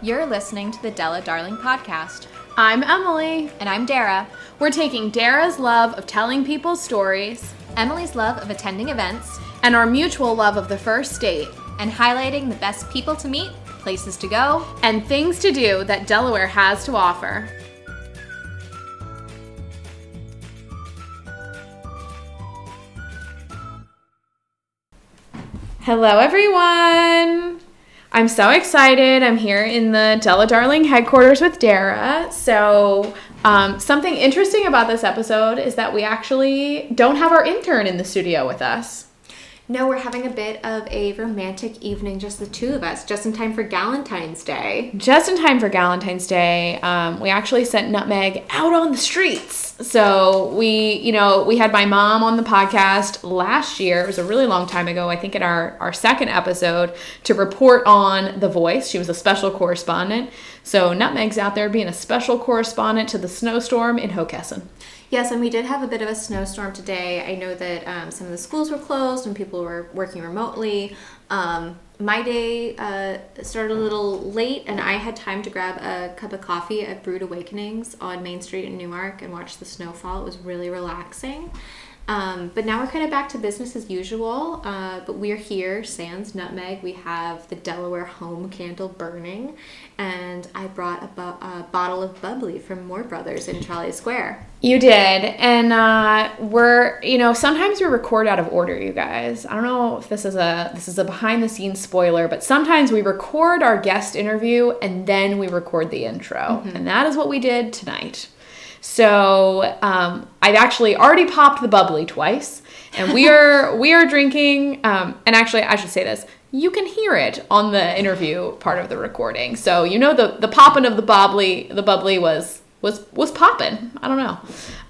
You're listening to the Della Darling podcast. I'm Emily. And I'm Dara. We're taking Dara's love of telling people stories, Emily's love of attending events, and our mutual love of the first date, and highlighting the best people to meet, places to go, and things to do that Delaware has to offer. Hello, everyone. I'm so excited. I'm here in the Della Darling headquarters with Dara. So, um, something interesting about this episode is that we actually don't have our intern in the studio with us. No, we're having a bit of a romantic evening, just the two of us, just in time for Valentine's Day. Just in time for Valentine's Day, um, we actually sent Nutmeg out on the streets. So we, you know, we had my mom on the podcast last year. It was a really long time ago. I think in our our second episode to report on The Voice. She was a special correspondent. So Nutmeg's out there being a special correspondent to the snowstorm in Hockessin. Yes, and we did have a bit of a snowstorm today. I know that um, some of the schools were closed and people were working remotely. Um, my day uh, started a little late, and I had time to grab a cup of coffee at Brewed Awakenings on Main Street in Newark and watch the snowfall. It was really relaxing. Um, but now we're kind of back to business as usual. Uh, but we're here, Sans Nutmeg. We have the Delaware home candle burning, and I brought a, bo- a bottle of bubbly from Moore Brothers in Trolley Square. You did, and uh, we're you know sometimes we record out of order, you guys. I don't know if this is a this is a behind the scenes spoiler, but sometimes we record our guest interview and then we record the intro, mm-hmm. and that is what we did tonight. So um, I've actually already popped the bubbly twice, and we are we are drinking. Um, and actually, I should say this: you can hear it on the interview part of the recording. So you know the the popping of the bubbly the bubbly was was was popping. I don't know,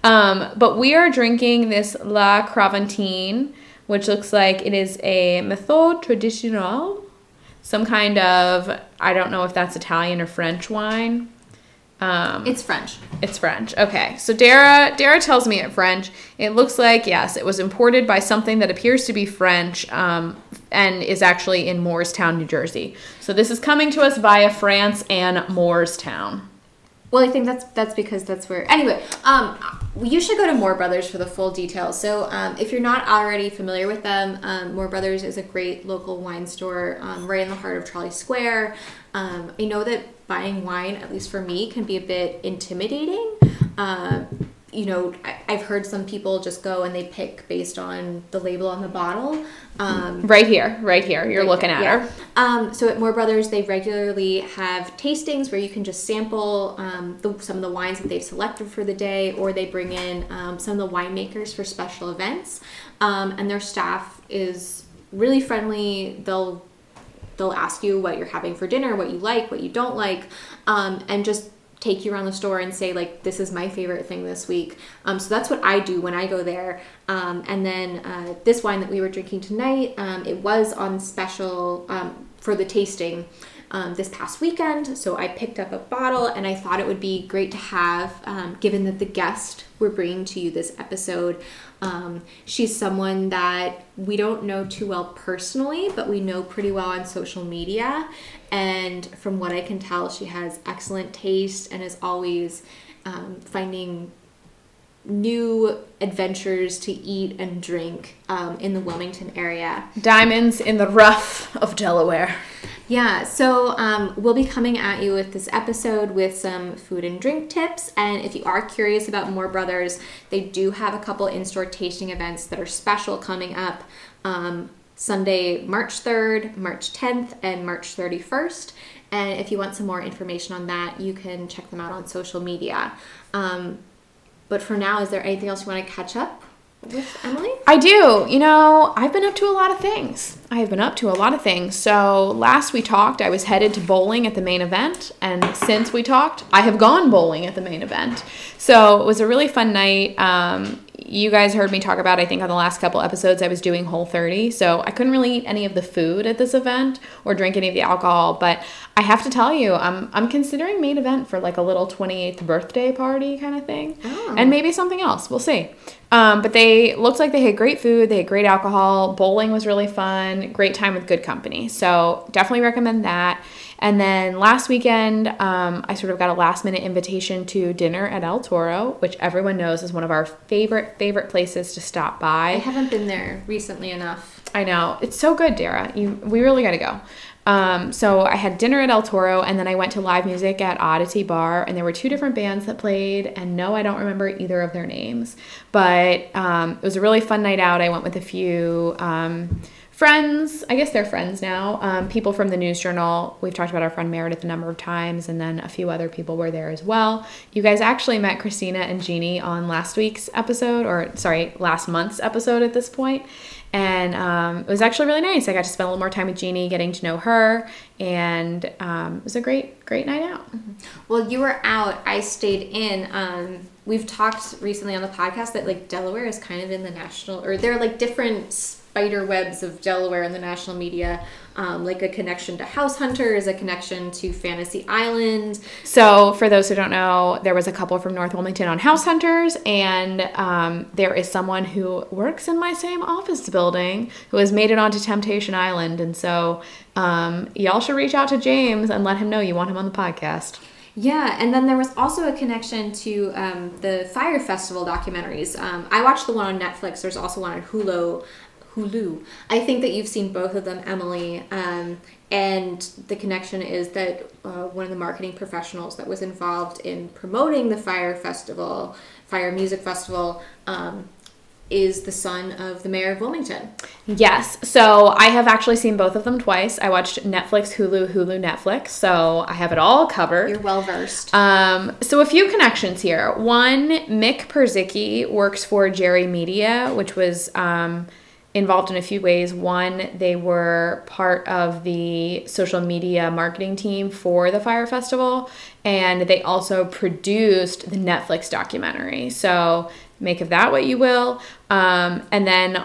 um, but we are drinking this La Cravantine, which looks like it is a méthode traditionnelle, some kind of I don't know if that's Italian or French wine. Um, it's French. It's French. Okay. So Dara Dara tells me it French. It looks like yes, it was imported by something that appears to be French um, and is actually in Moorestown, New Jersey. So this is coming to us via France and Moorestown. Well, I think that's that's because that's where. Anyway, um, you should go to Moore Brothers for the full details. So, um, if you're not already familiar with them, um, Moore Brothers is a great local wine store um, right in the heart of Trolley Square. Um, I know that buying wine, at least for me, can be a bit intimidating. Uh, you know, I, have heard some people just go and they pick based on the label on the bottle. Um, right here, right here, you're right looking at yeah. her. Um, so at Moore Brothers, they regularly have tastings where you can just sample um, the, some of the wines that they've selected for the day, or they bring in um, some of the winemakers for special events. Um, and their staff is really friendly. They'll they'll ask you what you're having for dinner, what you like, what you don't like, um, and just take you around the store and say like this is my favorite thing this week um, so that's what i do when i go there um, and then uh, this wine that we were drinking tonight um, it was on special um, for the tasting um, this past weekend. So I picked up a bottle and I thought it would be great to have, um, given that the guest we're bringing to you this episode, um, she's someone that we don't know too well personally, but we know pretty well on social media. And from what I can tell, she has excellent taste and is always um, finding new adventures to eat and drink um, in the Wilmington area. Diamonds in the rough of Delaware. Yeah, so um, we'll be coming at you with this episode with some food and drink tips. And if you are curious about Moore Brothers, they do have a couple in store tasting events that are special coming up um, Sunday, March 3rd, March 10th, and March 31st. And if you want some more information on that, you can check them out on social media. Um, but for now, is there anything else you want to catch up with Emily? I do. You know, I've been up to a lot of things. I have been up to a lot of things. So last we talked, I was headed to bowling at the main event. And since we talked, I have gone bowling at the main event. So it was a really fun night. Um, you guys heard me talk about, I think, on the last couple episodes, I was doing Whole 30. So I couldn't really eat any of the food at this event or drink any of the alcohol. But I have to tell you, I'm, I'm considering main event for like a little 28th birthday party kind of thing. Oh. And maybe something else. We'll see. Um, but they looked like they had great food, they had great alcohol, bowling was really fun, great time with good company. So definitely recommend that. And then last weekend, um, I sort of got a last minute invitation to dinner at El Toro, which everyone knows is one of our favorite, favorite places to stop by. I haven't been there recently enough. I know. It's so good, Dara. You, we really got to go. Um, so I had dinner at El Toro, and then I went to live music at Oddity Bar, and there were two different bands that played. And no, I don't remember either of their names, but um, it was a really fun night out. I went with a few um, friends. I guess they're friends now. Um, people from the News Journal. We've talked about our friend Meredith a number of times, and then a few other people were there as well. You guys actually met Christina and Jeannie on last week's episode, or sorry, last month's episode at this point. And um, it was actually really nice. I got to spend a little more time with Jeannie, getting to know her, and um, it was a great, great night out. Well, you were out. I stayed in. Um, we've talked recently on the podcast that like Delaware is kind of in the national, or there are like different spider webs of Delaware in the national media, um, like a connection to House Hunters, a connection to Fantasy Island. So, for those who don't know, there was a couple from North Wilmington on House Hunters, and um, there is someone who works in my same office building who has made it onto Temptation Island. And so, um, y'all should reach out to James and let him know you want him on the podcast. Yeah, and then there was also a connection to um, the Fyre Festival documentaries. Um, I watched the one on Netflix. There's also one on Hulu. Hulu. I think that you've seen both of them, Emily. Um, and the connection is that uh, one of the marketing professionals that was involved in promoting the Fyre Festival, Fyre Music Festival, um, is the son of the mayor of Wilmington. Yes. So I have actually seen both of them twice. I watched Netflix, Hulu, Hulu, Netflix. So I have it all covered. You're well versed. Um, so a few connections here. One, Mick Purzycki works for Jerry Media, which was um, involved in a few ways. One, they were part of the social media marketing team for the Fyre Festival, and they also produced the Netflix documentary. So make of that what you will. Um, and then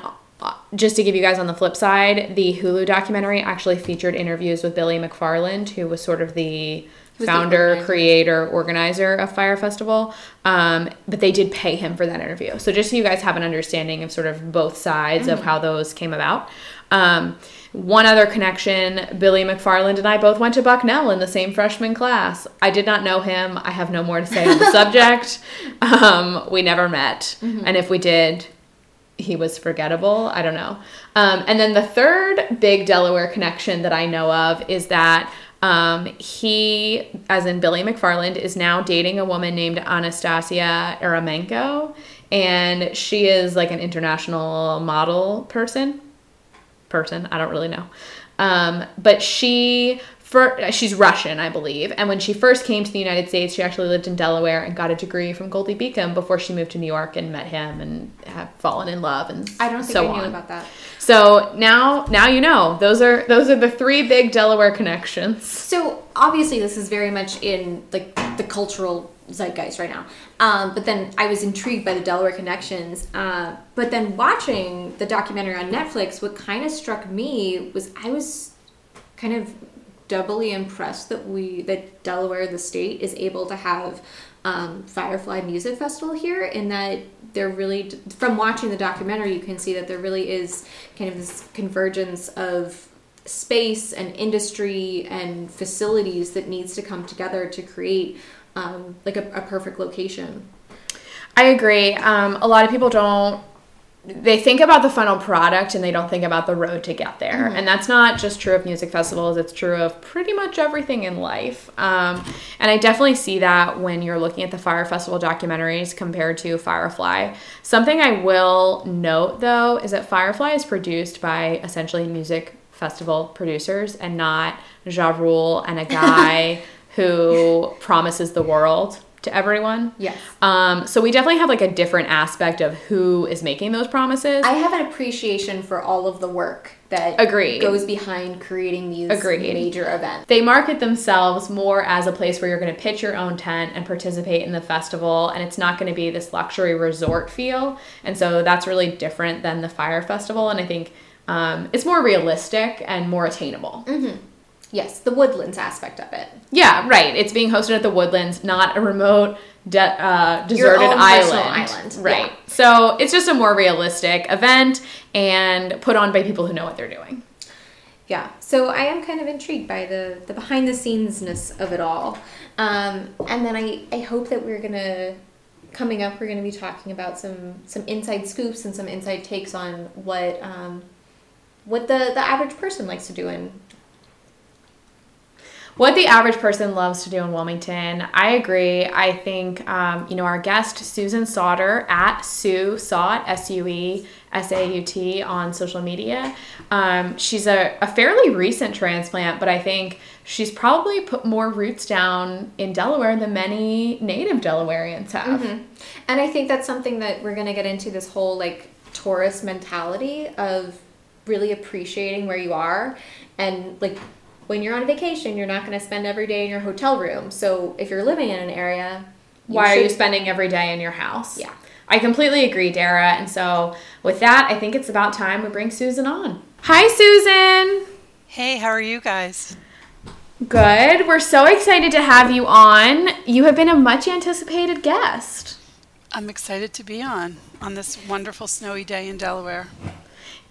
uh, just to give you guys on the flip side, the Hulu documentary actually featured interviews with Billy McFarland, who was sort of the founder, organizer. creator, organizer of Fyre Festival. Um, but they did pay him for that interview. So just so you guys have an understanding of sort of both sides of how those came about. Um, one other connection Billy McFarland and I both went to Bucknell in the same freshman class. I did not know him. I have no more to say on the subject. Um, we never met. And if we did, he was forgettable. I don't know. Um, and then the third big Delaware connection that I know of is that um, he, as in Billy McFarland, is now dating a woman named Anastasia Eremenko. And she is like an international model person. Person, I don't really know. Um, but she for she's Russian, I believe. And when she first came to the United States, she actually lived in Delaware and got a degree from Goldey-Beacom before she moved to New York and met him and have fallen in love and I don't think so I knew on. about that. So now now you know. Those are those are the three big Delaware connections. So obviously, this is very much in like the cultural zeitgeist right now. Um, but then I was intrigued by the Delaware connections. Uh, but then watching the documentary on Netflix, what kind of struck me was I was kind of doubly impressed that we that Delaware, the state, is able to have um, Firefly Music Festival here, in that there really, from watching the documentary, you can see that there really is kind of this convergence of space and industry and facilities that needs to come together to create um, like a, a perfect location. I agree. Um, a lot of people don't. They think about the final product and they don't think about the road to get there. And that's not just true of music festivals, it's true of pretty much everything in life. Um, and I definitely see that when you're looking at the Fyre Festival documentaries compared to Firefly. Something I will note though is that Firefly is produced by essentially music festival producers and not Ja Rule and a guy who promises the world to everyone. Yes. Um, so we definitely have like a different aspect of who is making those promises. I have an appreciation for all of the work that Agreed. goes behind creating these Agreed. major events. they market themselves more as a place where you're going to pitch your own tent and participate in the festival, and it's not going to be this luxury resort feel. And so that's really different than the Fyre Festival, and I think um, it's more realistic and more attainable. Yes, the woodlands aspect of it. Yeah, right. It's being hosted at the Woodlands, not a remote, de- uh, deserted island. island, Right. yeah. So it's just a more realistic event and put on by people who know what they're doing. Yeah, so I am kind of intrigued by the the behind the scenesness of it all, um, and then I I hope that we're gonna coming up we're gonna be talking about some some inside scoops and some inside takes on what um, what the the average person likes to do in What the average person loves to do in Wilmington, I agree. I think, um, you know, our guest, Susan Sauter, at Sue Saut, S U E S A U T, on social media, um, she's a, a fairly recent transplant, but I think she's probably put more roots down in Delaware than many native Delawareans have. And I think that's something that we're going to get into this whole like tourist mentality of really appreciating where you are. And like when you're on vacation, you're not going to spend every day in your hotel room. So if you're living in an area, Why are you spending every day in your house? Yeah. I completely agree, Dara. And so, with that, I think it's about time we bring Susan on. Hi, Susan. Hey, how are you guys? Good. We're so excited to have you on. You have been a much anticipated guest. I'm excited to be on on this wonderful snowy day in Delaware.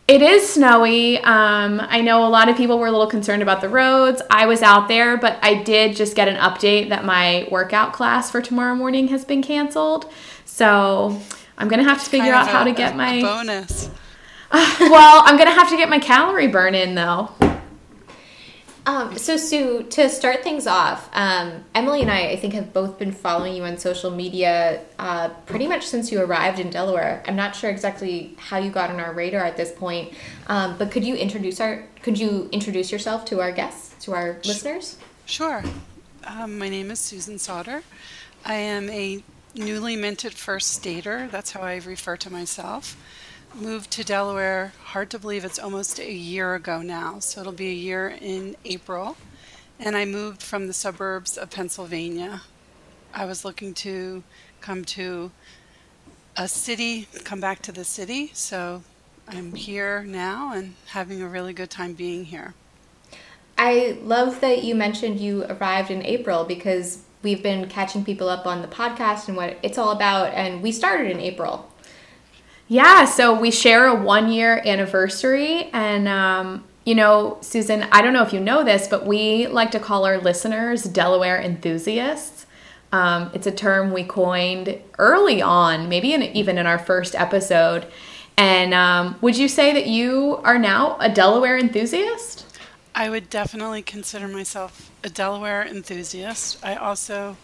It is snowy. Um, I know a lot of people were a little concerned about the roads. I was out there, but I did just get an update that my workout class for tomorrow morning has been canceled. So I'm gonna have to figure out of how a- to get my. a bonus. well, I'm gonna have to get my calorie burn in though. Um, so Sue, to start things off, um, Emily and I, I think, have both been following you on social media uh, pretty much since you arrived in Delaware. I'm not sure exactly how you got on our radar at this point, um, but could you introduce our could you introduce yourself to our guests, to our listeners? Sure. Um, my name is Susan Sauter. I am a newly minted first stater. That's how I refer to myself. Moved to Delaware, hard to believe it's almost a year ago now. So it'll be a year in April. And I moved from the suburbs of Pennsylvania. I was looking to come to a city, come back to the city. So I'm here now and having a really good time being here. I love that you mentioned you arrived in April because we've been catching people up on the podcast and what it's all about, and we started in April. Yeah, so we share a one year anniversary. And, um, you know, Susan, I don't know if you know this, but we like to call our listeners Delaware enthusiasts. Um, it's a term we coined early on, maybe in, even in our first episode. And um, would you say that you are now a Delaware enthusiast? I would definitely consider myself a Delaware enthusiast. I also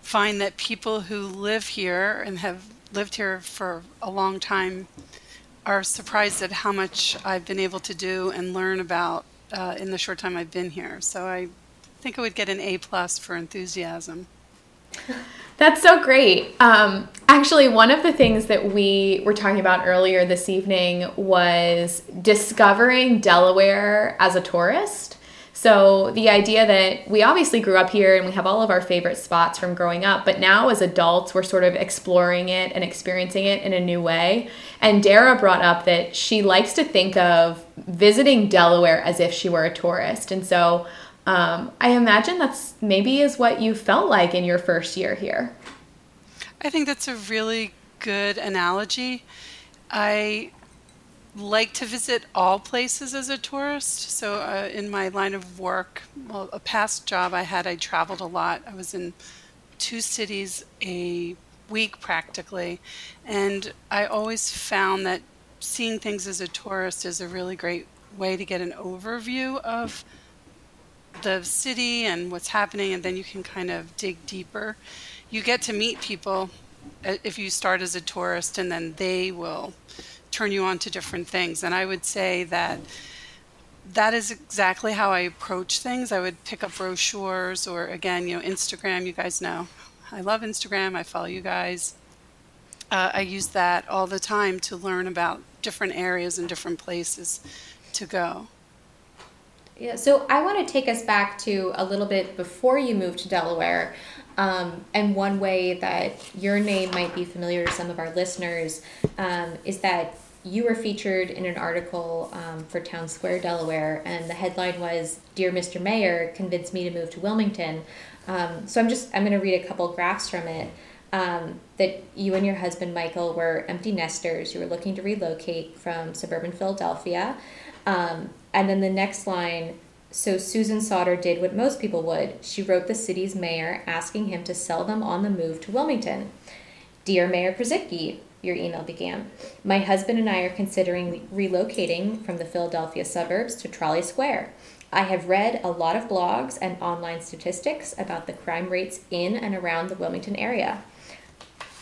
find that people who live here and have lived here for a long time are surprised at how much I've been able to do and learn about uh, in the short time I've been here. So I think I would get an A plus for enthusiasm. That's so great. Um, actually, one of the things that we were talking about earlier this evening was discovering Delaware as a tourist. So, the idea that we obviously grew up here and we have all of our favorite spots from growing up, but now as adults, we're sort of exploring it and experiencing it in a new way. And Dara brought up that she likes to think of visiting Delaware as if she were a tourist. And so, um, I imagine that's maybe is what you felt like in your first year here. I think that's a really good analogy. I like to visit all places as a tourist. So, uh, in my line of work, well, a past job I had, I traveled a lot. I was in two cities a week practically. And I always found that seeing things as a tourist is a really great way to get an overview of the city and what's happening, and then you can kind of dig deeper. You get to meet people uh, if you start as a tourist, and then they will turn you on to different things. And I would say that that is exactly how I approach things. I would pick up brochures, or again, you know, Instagram. You guys know I love Instagram. I follow you guys. Uh, I use that all the time to learn about different areas and different places to go. Yeah, so I want to take us back to a little bit before you moved to Delaware. Um, and one way that your name might be familiar to some of our listeners um, is that you were featured in an article um, for Town Square, Delaware, and the headline was "Dear Mr. Mayor, convinced me to move to Wilmington." Um, so I'm just I'm going to read a couple graphs from it. Um, that you and your husband Michael were empty nesters. You were looking to relocate from suburban Philadelphia, um, and then the next line. So Susan Sauter did what most people would. She wrote the city's mayor asking him to sell them on the move to Wilmington. Dear Mayor Purzycki, your email began. My husband and I are considering relocating from the Philadelphia suburbs to Trolley Square. I have read a lot of blogs and online statistics about the crime rates in and around the Wilmington area.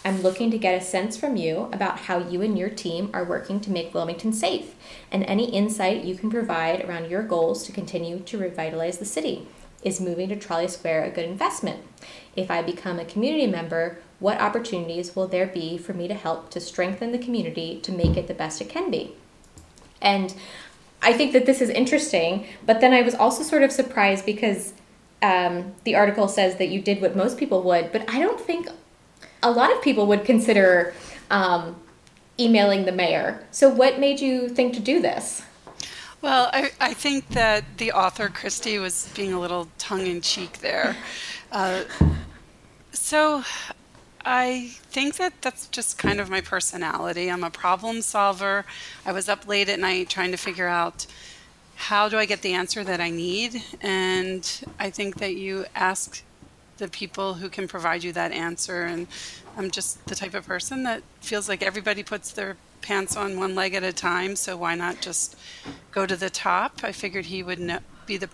I'm looking to get a sense from you about how you and your team are working to make Wilmington safe and any insight you can provide around your goals to continue to revitalize the city. Is moving to Trolley Square a good investment? If I become a community member, what opportunities will there be for me to help to strengthen the community to make it the best it can be? And I think that this is interesting, but then I was also sort of surprised because um, the article says that you did what most people would, but I don't think a lot of people would consider um, emailing the mayor. So, what made you think to do this? Well, I, I think that the author, Christy, was being a little tongue in cheek there. Uh, so, I think that that's just kind of my personality. I'm a problem solver. I was up late at night trying to figure out how do I get the answer that I need. And I think that you ask the people who can provide you that answer. And I'm just the type of person that feels like everybody puts their pants on one leg at a time. So why not just go to the top? I figured he would know, be the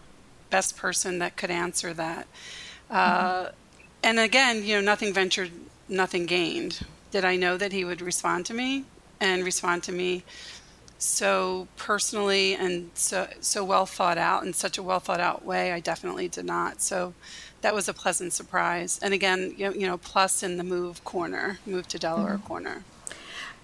best person that could answer that. Uh, mm-hmm. and again, you know, nothing ventured, nothing gained. Did I know that he would respond to me and respond to me so personally and so so well thought out in such a well thought out way? I definitely did not. So that was a pleasant surprise. And again, you know, you know plus in the move corner, move to Delaware mm-hmm. corner.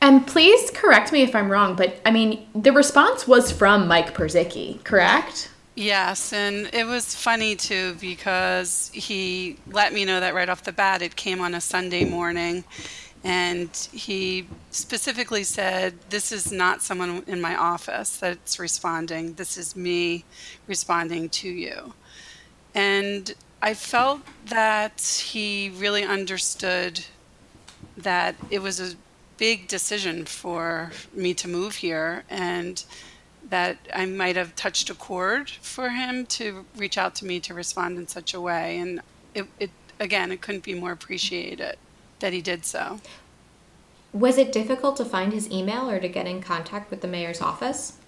And please correct me if I'm wrong, but I mean, the response was from Mike Purzycki, correct? Yes, and it was funny too because he let me know that right off the bat it came on a Sunday morning. And he specifically said, This is not someone in my office that's responding. This is me responding to you. And I felt that he really understood that it was a big decision for me to move here. And that I might have touched a chord for him to reach out to me to respond in such a way. And it, it again, it couldn't be more appreciated that he did so. Was it difficult to find his email or to get in contact with the mayor's office?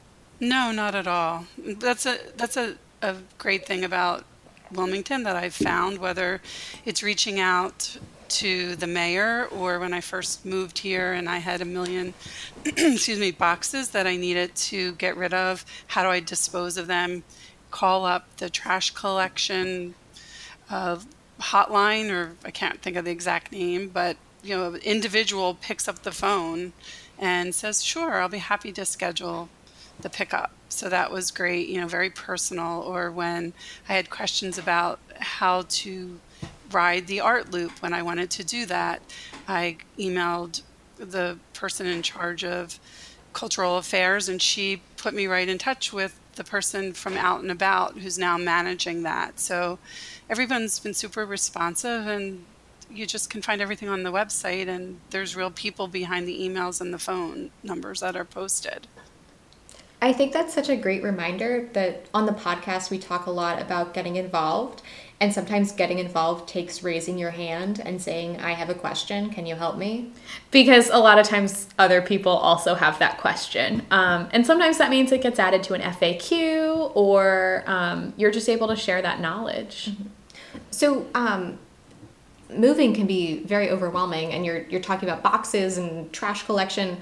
No, not at all. That's a that's a, a great thing about Wilmington that I've found, whether it's reaching out to the mayor or when I first moved here and I had a million excuse me boxes that I needed to get rid of how do I dispose of them? Call up the trash collection uh, hotline or I can't think of the exact name but you know an individual picks up the phone and says sure I'll be happy to schedule the pickup. So that was great you know very personal or when I had questions about how to ride the art loop when I wanted to do that. I emailed the person in charge of cultural affairs, and she put me right in touch with the person from Out and About who's now managing that. So everyone's been super responsive, and you just can find everything on the website, and there's real people behind the emails and the phone numbers that are posted. I think that's such a great reminder that on the podcast we talk a lot about getting involved and sometimes getting involved takes raising your hand and saying, I have a question. Can you help me? Because a lot of times other people also have that question. Um, and sometimes that means it gets added to an FAQ or um, you're just able to share that knowledge. Mm-hmm. So, um, moving can be very overwhelming, and you're, you're talking about boxes and trash collection.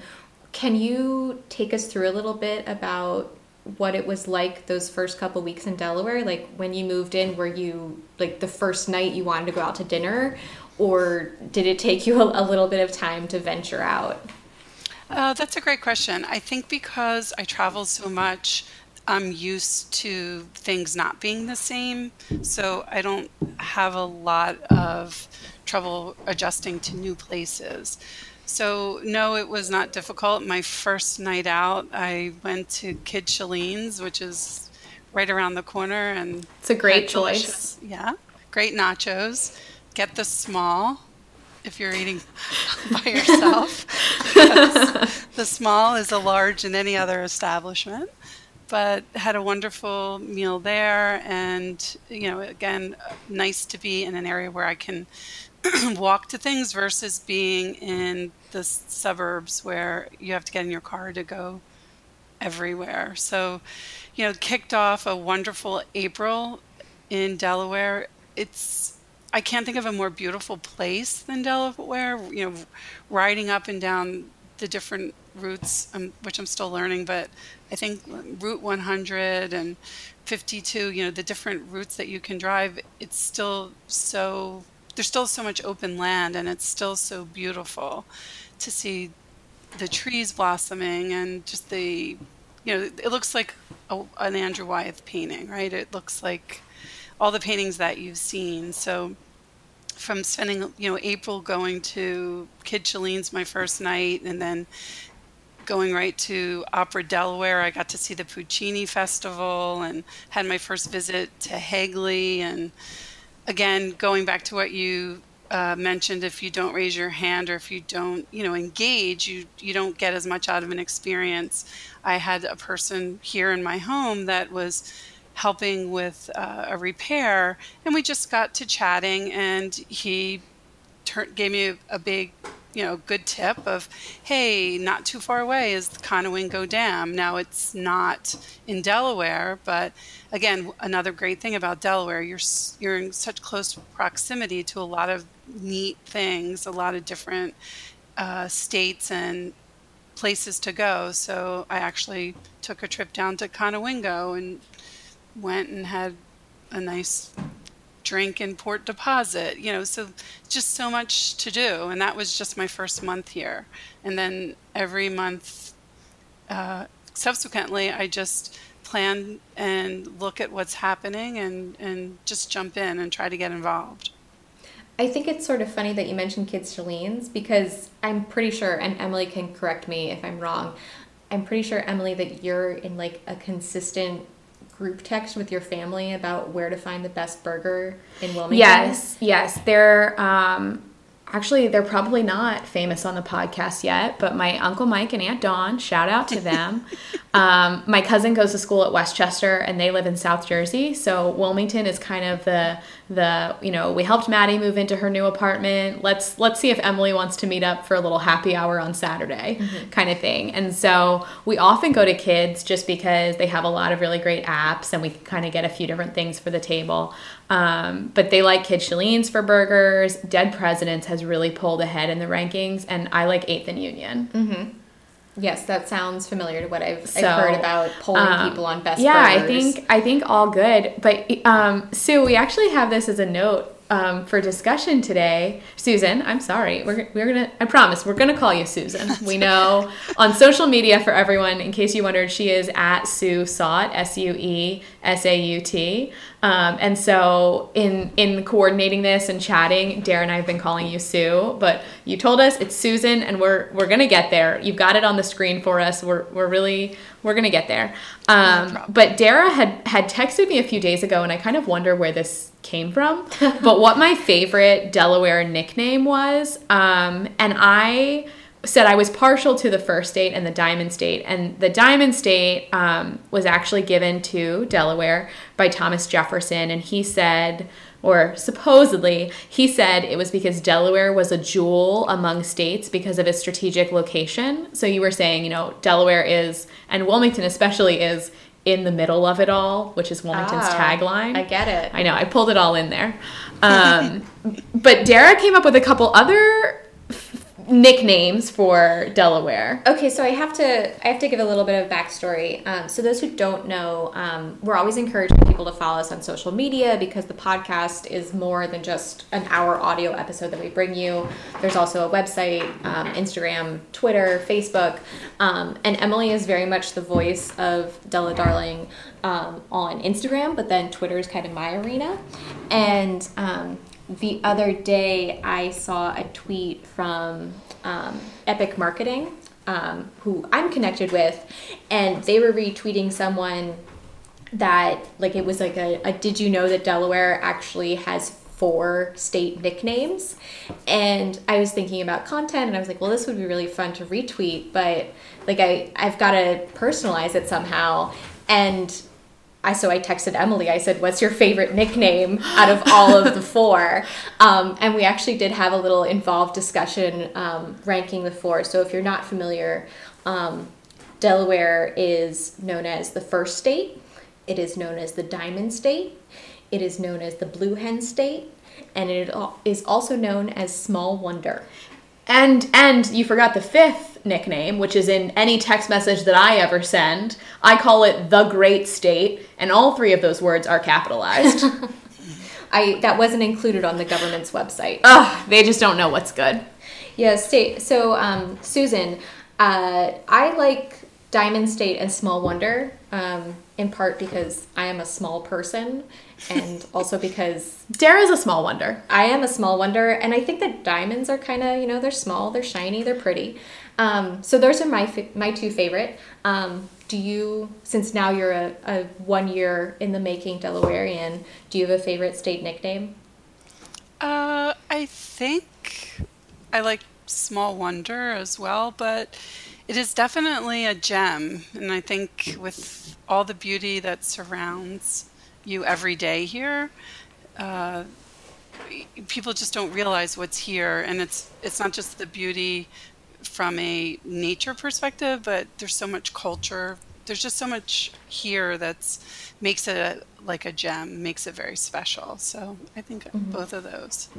Can you take us through a little bit about what it was like those first couple weeks in Delaware? Like when you moved in, were you like the first night you wanted to go out to dinner, or did it take you a, a little bit of time to venture out? Uh, that's a great question. I think because I travel so much, I'm used to things not being the same. So I don't have a lot of trouble adjusting to new places. So, no, it was not difficult. My first night out, I went to Kid Shelleen's, which is right around the corner. and It's a great choice. Yeah, great nachos. Get the small if you're eating by yourself. the small is a large in any other establishment. But had a wonderful meal there, and you know, again, nice to be in an area where I can walk to things versus being in the suburbs where you have to get in your car to go everywhere. So, you know, kicked off a wonderful April in Delaware. It's I can't think of a more beautiful place than Delaware. You know, riding up and down the different routes, um, which I'm still learning, but I think Route 100 and 52, you know, the different routes that you can drive, it's still so there's still so much open land and it's still so beautiful to see the trees blossoming and just the you know it looks like a, an andrew wyeth painting right? It looks like all the paintings that you've seen. So from spending you know april going to kid shelleen's my first night and then going right to opera delaware i got to see the puccini festival and had my first visit to hagley and again, going back to what you uh, mentioned, if you don't raise your hand or if you don't, you know, engage, you you don't get as much out of an experience. I had a person here in my home that was helping with uh, a repair, and we just got to chatting, and he tur- gave me a, a big you know good tip of hey not too far away is the conowingo dam. Now it's not in delaware but again another great thing about delaware you're you're in such close proximity to a lot of neat things a lot of different uh, states and places to go. So i actually took a trip down to conowingo and went and had a nice drink in Port Deposit, you know, so just so much to do. And that was just my first month here. And then every month uh, subsequently, I just plan and look at what's happening and, and just jump in and try to get involved. I think it's sort of funny that you mentioned Kids Shelleen's because I'm pretty sure, and Emily can correct me if I'm wrong, I'm pretty sure, Emily, that you're in like a consistent group text with your family about where to find the best burger in Wilmington? Yes, yes. They're um, actually they're probably not famous on the podcast yet, but my uncle Mike and Aunt Dawn, shout out to them. um, my cousin goes to school at West Chester, and they live in South Jersey, so Wilmington is kind of the the you know we helped Maddie move into her new apartment. Let's let's see if Emily wants to meet up for a little happy hour on Saturday, mm-hmm. kind of thing. And so we often go to kids just because they have a lot of really great apps, and we kind of get a few different things for the table. Um, but they like Kid Shelleen's for burgers. Dead Presidents has really pulled ahead in the rankings, and I like Eighth and Union. Mm-hmm. Yes, that sounds familiar to what I've, so, I've heard about polling um, people on best. Yeah, burgers. I think I think all good. But um, Sue, we actually have this as a note um, for discussion today. Susan, I'm sorry. We're, we're gonna. I promise we're gonna call you Susan. we know on social media for everyone. In case you wondered, she is at Sue Saut S U E S A U T. Um, and so in in coordinating this and chatting, Dara and I have been calling you Sue, but you told us it's Susan, and we're we're gonna get there. You've got it on the screen for us. We're we're really we're gonna get there. Um, no but Dara had had texted me a few days ago, and I kind of wonder where this came from. but what my favorite Delaware nickname was, um, and I said I was partial to the first state and the Diamond State, and the Diamond State um, was actually given to Delaware by Thomas Jefferson, and he said, or supposedly, he said it was because Delaware was a jewel among states because of its strategic location. So you were saying, you know, Delaware is, and Wilmington especially is in the middle of it all, which is Wilmington's ah, tagline. I get it. I know, I pulled it all in there. Um, but Dara came up with a couple other nicknames for Delaware. Okay, so I have to I have to give a little bit of backstory. Um, so those who don't know, um, we're always encouraging people to follow us on social media because the podcast is more than just an hour audio episode that we bring you. There's also a website, um, Instagram, Twitter, Facebook, um, and Emily is very much the voice of Della Darling um, on Instagram, but then Twitter is kind of my arena, and um, the other day I saw a tweet from um, Epic Marketing, um, who I'm connected with, and they were retweeting someone that like it was like a, a did you know that Delaware actually has four state nicknames? And i was thinking about content and i was like well this would be really fun to retweet but like i i've got to personalize it somehow. And I so I texted Emily. I said, "What's your favorite nickname out of all of the four? Um, and we actually did have a little involved discussion um, ranking the four. So if you're not familiar, um, Delaware is known as the first state. It is known as the Diamond State. It is known as the Blue Hen State, and it is also known as Small Wonder. And and you forgot the fifth nickname, which is in any text message that I ever send. I call it the Great State, and all three of those words are capitalized. I that wasn't included on the government's website. Ugh, they just don't know what's good. Yeah, state. So, um, Susan, uh, I like Diamond State and Small Wonder, um, in part because I am a small person, and also because Dara's a small wonder. I am a small wonder, and I think that diamonds are kind of you know they're small, they're shiny, they're pretty. Um, so those are my my two favorite. Um, do you, since now you're a, a one year in the making Delawarean, do you have a favorite state nickname? Uh, I think I like Small Wonder as well, but it is definitely a gem. And I think with all the beauty that surrounds you every day here, uh, people just don't realize what's here. And it's, it's not just the beauty from a nature perspective, but there's so much culture. There's just so much here that's makes it a, like a gem, makes it very special. So I think mm-hmm. both of those.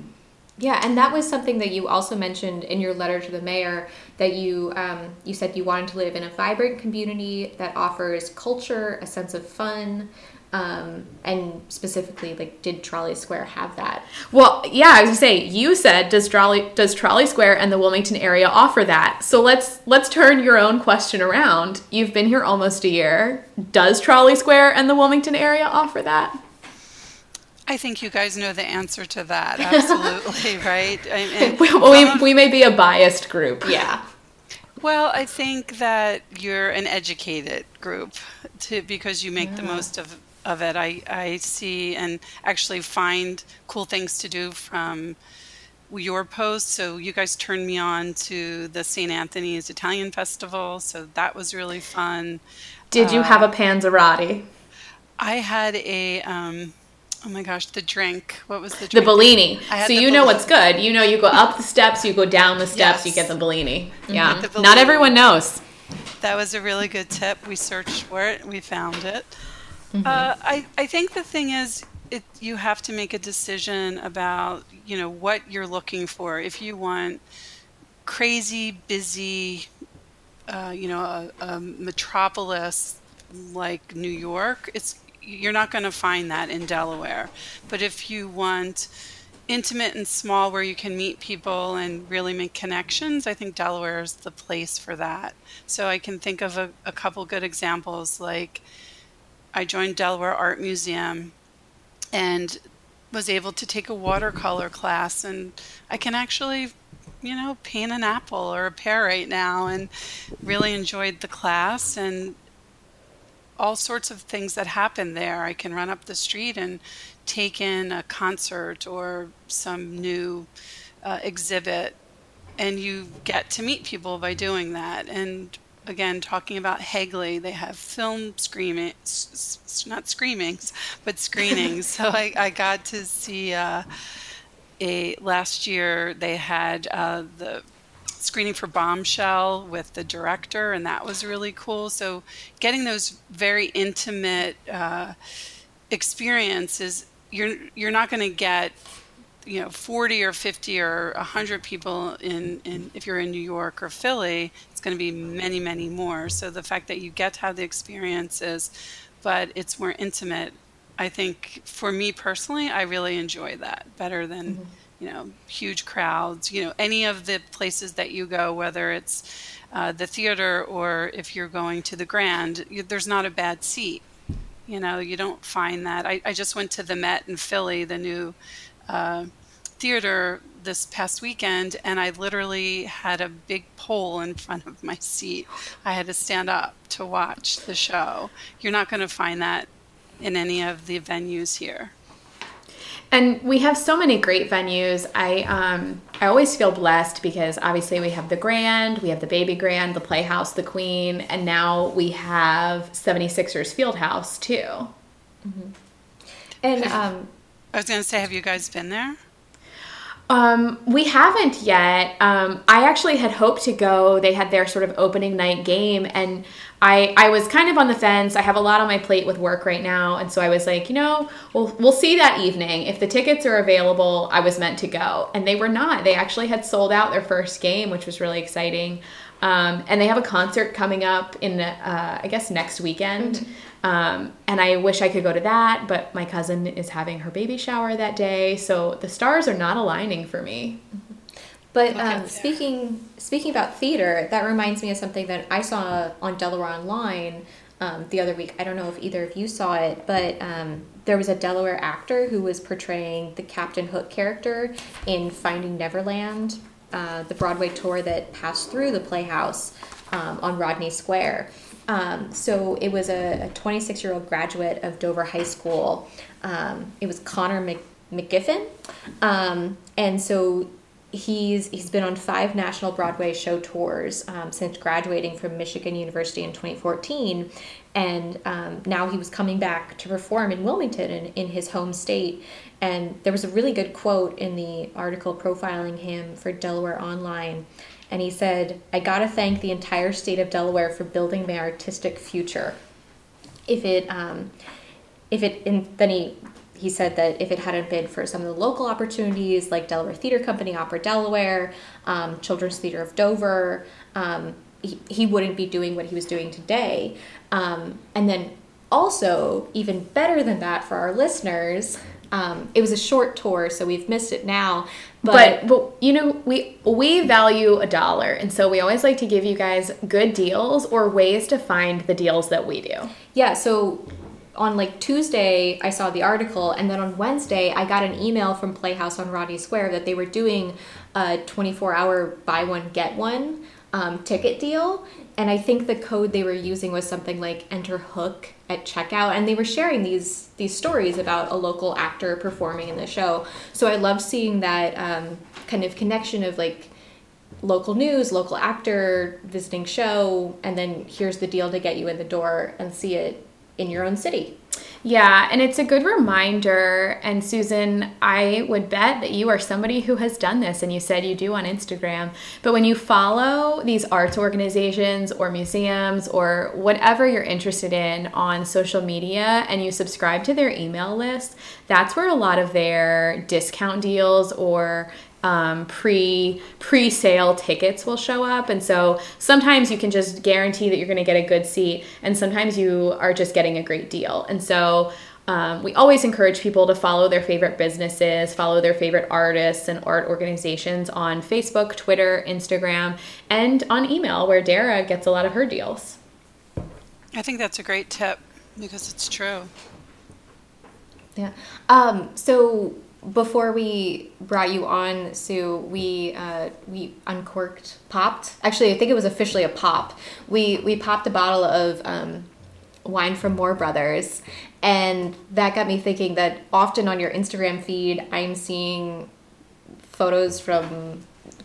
Yeah, and that was something that you also mentioned in your letter to the mayor that you um, you said you wanted to live in a vibrant community that offers culture, a sense of fun, um, and specifically, like, did Trolley Square have that? Well, yeah, I was gonna say you said does Trolley does Trolley Square and the Wilmington area offer that? So let's let's turn your own question around. You've been here almost a year. Does Trolley Square and the Wilmington area offer that? I think you guys know the answer to that. Absolutely, right? And well, we, we may be a biased group. Yeah. Well, I think that you're an educated group to, because you make yeah. the most of, of it. I, I see and actually find cool things to do from your posts. So you guys turned me on to the St. Anthony's Italian Festival. So that was really fun. Did you uh, have a panzerotti? I had a um, Oh my gosh, the drink. What was the drink? The Bellini. So you know what's good. You know you go up the steps, you go down the steps, yes. you get the Bellini. Mm-hmm. Yeah. The Bellini. Not everyone knows. That was a really good tip. We searched for it, we found it. Mm-hmm. Uh, I, I think the thing is, it, you have to make a decision about, you know, what you're looking for. If you want crazy, busy, uh, you know, a, a metropolis like New York, it's you're not going to find that in Delaware. But if you want intimate and small where you can meet people and really make connections, I think Delaware is the place for that. So I can think of a, a couple good examples like I joined Delaware Art Museum and was able to take a watercolor class and I can actually you know paint an apple or a pear right now and really enjoyed the class and all sorts of things that happen there. I can run up the street and take in a concert or some new uh, exhibit, and you get to meet people by doing that. And again, talking about Hagley, they have film screening, not screamings, but screenings. so I, I got to see. Uh, a last year they had uh, the screening for Bombshell with the director, and that was really cool. So, getting those very intimate uh, experiences, you're you're not going to get you know 40 or 50 or 100 people in, in if you're in new york or philly going to be many many more so the fact that you get to have the experiences but it's more intimate i think for me personally i really enjoy that better than mm-hmm you know, huge crowds, you know, any of the places that you go, whether it's uh, the theater or if you're going to the Grand, you, there's not a bad seat. You know, you don't find that. I, I just went to the Met in Philly, the new uh, theater this past weekend and I literally had a big pole in front of my seat. I had to stand up to watch the show. You're not going to find that in any of the venues here. And we have so many great venues. I um, I always feel blessed because obviously we have the Grand, we have the Baby Grand, the Playhouse, the Queen, and now we have 76ers Fieldhouse too. Mm-hmm. And um, I was going to say, have you guys been there? Um, we haven't yet. Um, I actually had hoped to go. They had their sort of opening night game, and I I was kind of on the fence. I have a lot on my plate with work right now, and so I was like, you know, we'll we'll see that evening if the tickets are available. I was meant to go, and they were not. They actually had sold out their first game, which was really exciting. Um, and they have a concert coming up in uh, I guess next weekend. Mm-hmm. Um, and I wish I could go to that, but my cousin is having her baby shower that day, so the stars are not aligning for me. But um, speaking speaking about theater, that reminds me of something that I saw on Delaware Online um, the other week. I don't know if either of you saw it, but um, there was a Delaware actor who was portraying the Captain Hook character in Finding Neverland, uh, the Broadway tour that passed through the Playhouse um, on Rodney Square. Um, so it was a 26 year old graduate of Dover High School. Um, it was Connor Mc, McGiffin. Um, and so he's he's been on five national Broadway show tours um, since graduating from Michigan University in 2014, and um, now he was coming back to perform in Wilmington in, in his home state. And there was a really good quote in the article profiling him for Delaware Online and he said, I gotta thank the entire state of Delaware for building my artistic future. If it, um, if it, and then he, he said that if it hadn't been for some of the local opportunities like Delaware Theater Company, Opera Delaware, um, Children's Theater of Dover, um, he, he wouldn't be doing what he was doing today. Um, and then also, even better than that for our listeners, um, it was a short tour, so we've missed it now. But, but, but you know we we value a dollar, and so we always like to give you guys good deals or ways to find the deals that we do. Yeah. So on like Tuesday, I saw the article, and then on Wednesday, I got an email from Playhouse on Rodney Square that they were doing a 24 hour buy one get one um, ticket deal. And I think the code they were using was something like enter hook at checkout. And they were sharing these these stories about a local actor performing in the show. So I love seeing that um, kind of connection of like local news, local actor visiting show, and then here's the deal to get you in the door and see it in your own city. Yeah, and it's a good reminder. And Susan, I would bet that you are somebody who has done this, and you said you do on Instagram. But when you follow these arts organizations or museums or whatever you're interested in on social media and you subscribe to their email list, that's where a lot of their discount deals or um, pre pre sale tickets will show up, and so sometimes you can just guarantee that you're going to get a good seat, and sometimes you are just getting a great deal. And so um, we always encourage people to follow their favorite businesses, follow their favorite artists and art organizations on Facebook, Twitter, Instagram, and on email, where Dara gets a lot of her deals. I think that's a great tip because it's true. Yeah. Um, so before we brought you on, Sue, we uh, we uncorked, popped. Actually, I think it was officially a pop. We we popped a bottle of um, wine from Moore Brothers, and that got me thinking that often on your Instagram feed, I'm seeing photos from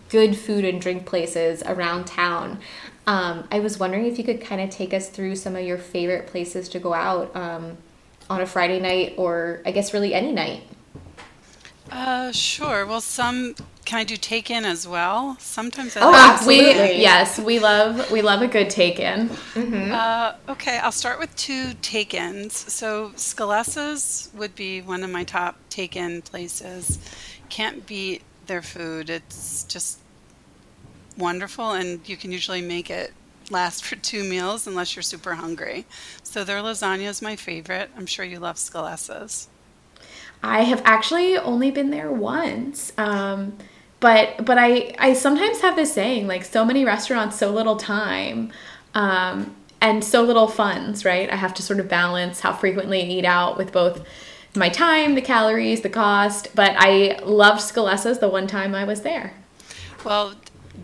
good food and drink places around town. Um, I was wondering if you could kind of take us through some of your favorite places to go out um, on a Friday night, or I guess really any night. Uh, sure. Well, some can I do take in as well? Sometimes. I oh, like absolutely. We, yes, we love we love a good take in. Mm-hmm. Uh, okay, I'll start with two take ins. So Scalessa's would be one of my top take in places. Can't beat their food. It's just wonderful, and you can usually make it last for two meals unless you're super hungry. So their lasagna is my favorite. I'm sure you love Scalessa's. I have actually only been there once. Um, but but I I sometimes have this saying like so many restaurants, so little time. Um, and so little funds, right? I have to sort of balance how frequently I eat out with both my time, the calories, the cost. But I loved Scalessa's the one time I was there. Well,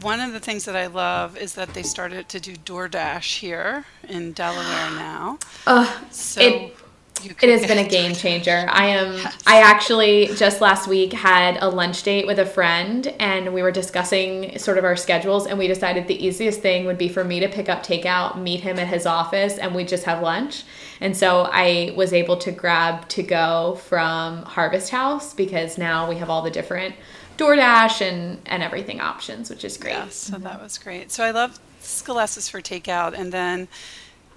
one of the things that I love is that they started to do DoorDash here in Delaware now. Uh, So it- It has been a game changer. I am. Yes. I actually just last week had a lunch date with a friend, and we were discussing sort of our schedules, and we decided the easiest thing would be for me to pick up takeout, meet him at his office, and we just have lunch. And so I was able to grab to go from Harvest House because now we have all the different DoorDash and and everything options, which is great. Yeah, so mm-hmm. that was great. So I love Scalessa's for takeout. And then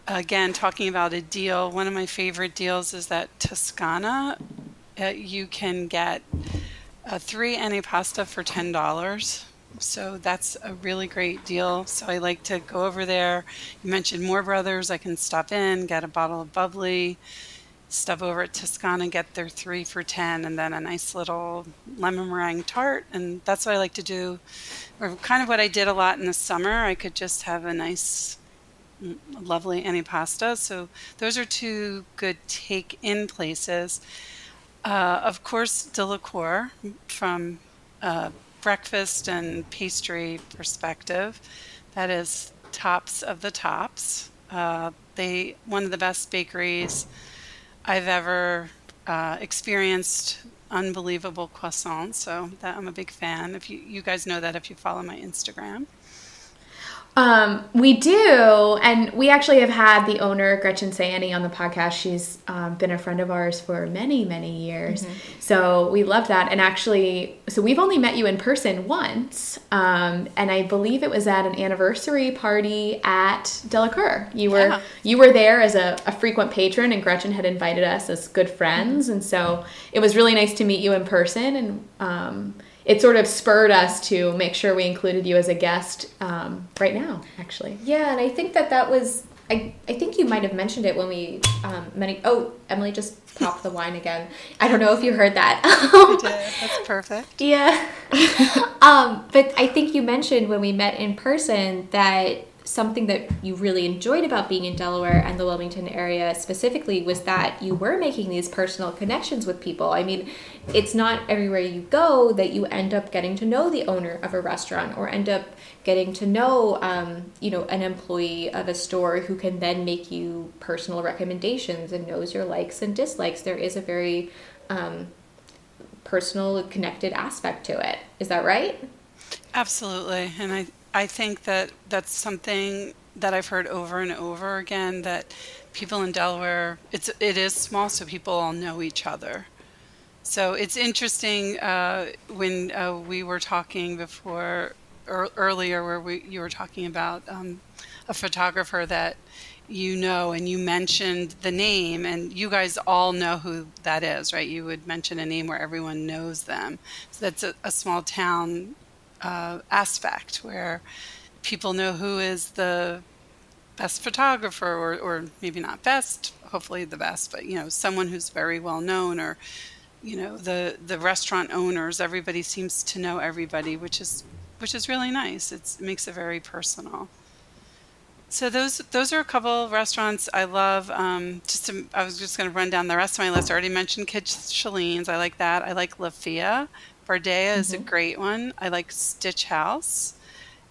again, talking about a deal, one of my favorite deals is that Toscana. Uh, you can get a three antipasta for ten dollars. So that's a really great deal. So I like to go over there. You mentioned Moore Brothers. I can stop in, get a bottle of bubbly, stop over at Toscana, get their three for ten, and then a nice little lemon meringue tart. And that's what I like to do, or kind of what I did a lot in the summer. I could just have a nice, lovely antipasta. So those are two good take-in places. Uh, of course, Delacour from uh, breakfast and pastry perspective. That is tops of the tops. Uh, they one of the best bakeries I've ever uh, experienced. Unbelievable croissants, so that I'm a big fan. If you you guys know that if you follow my Instagram. Um, we do, and we actually have had the owner Gretchen Sayani on the podcast. She's um, been a friend of ours for many, many years, so we love that. And actually, so we've only met you in person once, um, and I believe it was at an anniversary party at Delacour. You were Yeah. you were there as a, a frequent patron, and Gretchen had invited us as good friends, and so it was really nice to meet you in person and. It sort of spurred us to make sure we included you as a guest um, right now, actually. Yeah, and I think that that was. I, I think you might have mentioned it when we um, many. Oh, Emily just popped the wine again. I don't know if you heard that. That's perfect. Yeah. um, but I think you mentioned when we met in person that something that you really enjoyed about being in Delaware and the Wilmington area specifically was that you were making these personal connections with people. I mean, it's not everywhere you go that you end up getting to know the owner of a restaurant or end up getting to know, um, you know, an employee of a store who can then make you personal recommendations and knows your likes and dislikes. There is a very um, personal connected aspect to it. Is that right? Absolutely, and I I think that that's something that I've heard over and over again that people in Delaware it's it is small, so people all know each other. So it's interesting uh, when uh, we were talking before ear earlier, where we you were talking about um, a photographer that you know, and you mentioned the name, and you guys all know who that is, right? You would mention a name where everyone knows them. So that's a, a small town uh, aspect where people know who is the best photographer or, or maybe not best hopefully the best but you know someone who's very well known or you know the the restaurant owners everybody seems to know everybody which is which is really nice it's, it makes it very personal so those those are a couple restaurants I love. Um, just to, I was just going to run down the rest of my list. I already mentioned Kid Shelleen's. I like that. I like La Fia. Bardea is a great one. I like Stitch House,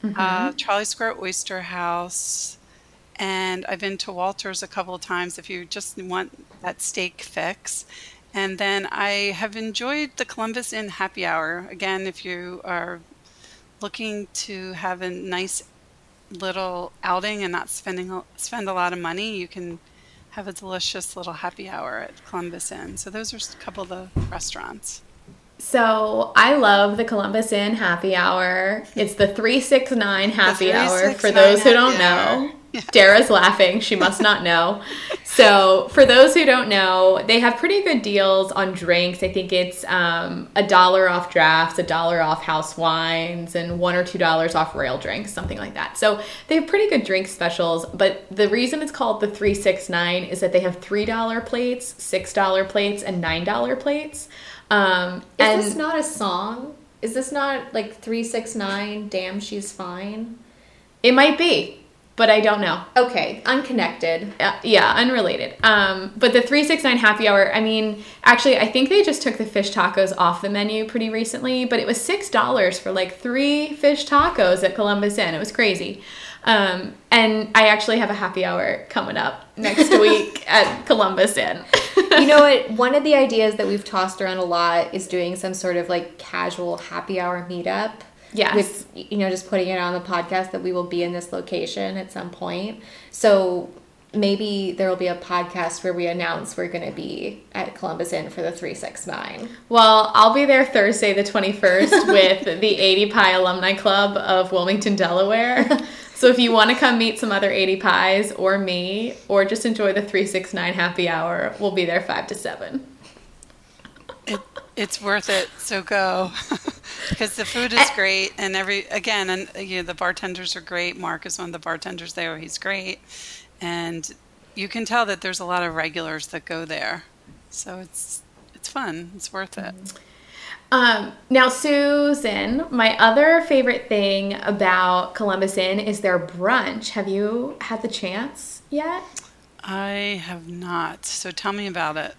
uh, Trolley Square Oyster House, and I've been to Walter's a couple of times if you just want that steak fix. And then I have enjoyed the Columbus Inn Happy Hour. Again, if you are looking to have a nice little outing and not spending spend a lot of money, you can have a delicious little happy hour at Columbus Inn. So those are a couple of the restaurants. So I love the Columbus Inn happy hour. It's the 369 happy hour for those who don't know. Dara's laughing. She must not know. So, for those who don't know, they have pretty good deals on drinks. I think it's um, a dollar off drafts, a dollar off house wines, and one or two dollars off rail drinks, something like that. So, they have pretty good drink specials. But the reason it's called the 369 is that they have $3 plates, $6 plates, and $9 plates. Um, Is this not a song? Is this not like 369 Damn She's Fine? It might be. but I don't know. Okay, unconnected. Uh, yeah, unrelated. Um, but the 369 happy hour, I mean, actually, I think they just took the fish tacos off the menu pretty recently, but it was $6 for like three fish tacos at Columbus Inn. It was crazy. Um, and I actually have a happy hour coming up next week at Columbus Inn. you know what? One of the ideas that we've tossed around a lot is doing some sort of like casual happy hour meetup. Yes. With, you know, just putting it on the podcast that we will be in this location at some point. So maybe there will be a podcast where we announce we're going to be at Columbus Inn for the 369. Well, I'll be there Thursday, the 21st, with the ADPi Alumni Club of Wilmington, Delaware. So if you want to come meet some other ADPis or me, or just enjoy the 369 happy hour, we'll be there 5 to 7. It, it's worth it, so go. because the food is great and every again and you know the bartenders are great. Mark is one of the bartenders there he's great. And you can tell that there's a lot of regulars that go there. So it's it's fun it's worth it mm-hmm. Um, now susan my other favorite thing about columbus inn is their brunch have you had the chance yet i have not so tell me about it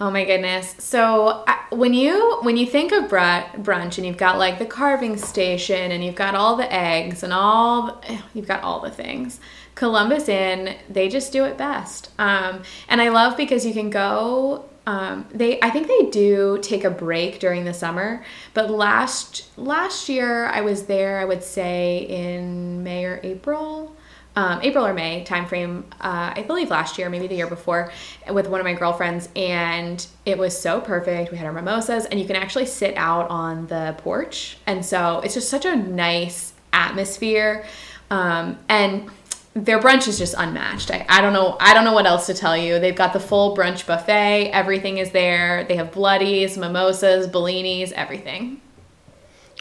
Oh my goodness. So when you when you think of brunch and you've got like the carving station and you've got all the eggs and all you've got all the things. Columbus Inn, they just do it best. Um, and I love because you can go um, they I think they do take a break during the summer, but last last year I was there I would say in May or April um, April or May timeframe, uh, I believe last year, maybe the year before, with one of my girlfriends, and it was so perfect. We had our mimosas, and you can actually sit out on the porch, and so it's just such a nice atmosphere. Um, and their brunch is just unmatched. I, I don't know. I don't know what else to tell you. They've got the full brunch buffet. Everything is there. They have bloodies, mimosas, bellinis, everything.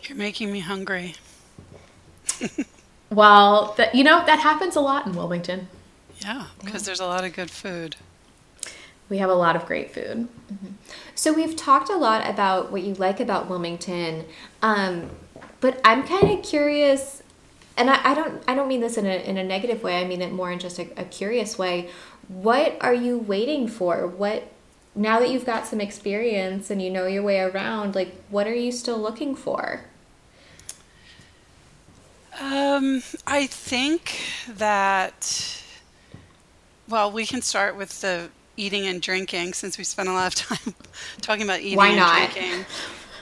You're making me hungry. Well, that you know that happens a lot in Wilmington. Yeah, because yeah. there's a lot of good food. We have a lot of great food. Mm-hmm. So we've talked a lot about what you like about Wilmington, um, but I'm kind of curious, and I, I, don't I don't mean this in a in a negative way. I mean it more in just a, a curious way. What are you waiting for? What now that you've got some experience and you know your way around, like what are you still looking for? Um, I think that, well, we can start with the eating and drinking since we spent a lot of time talking about eating Why not? and drinking.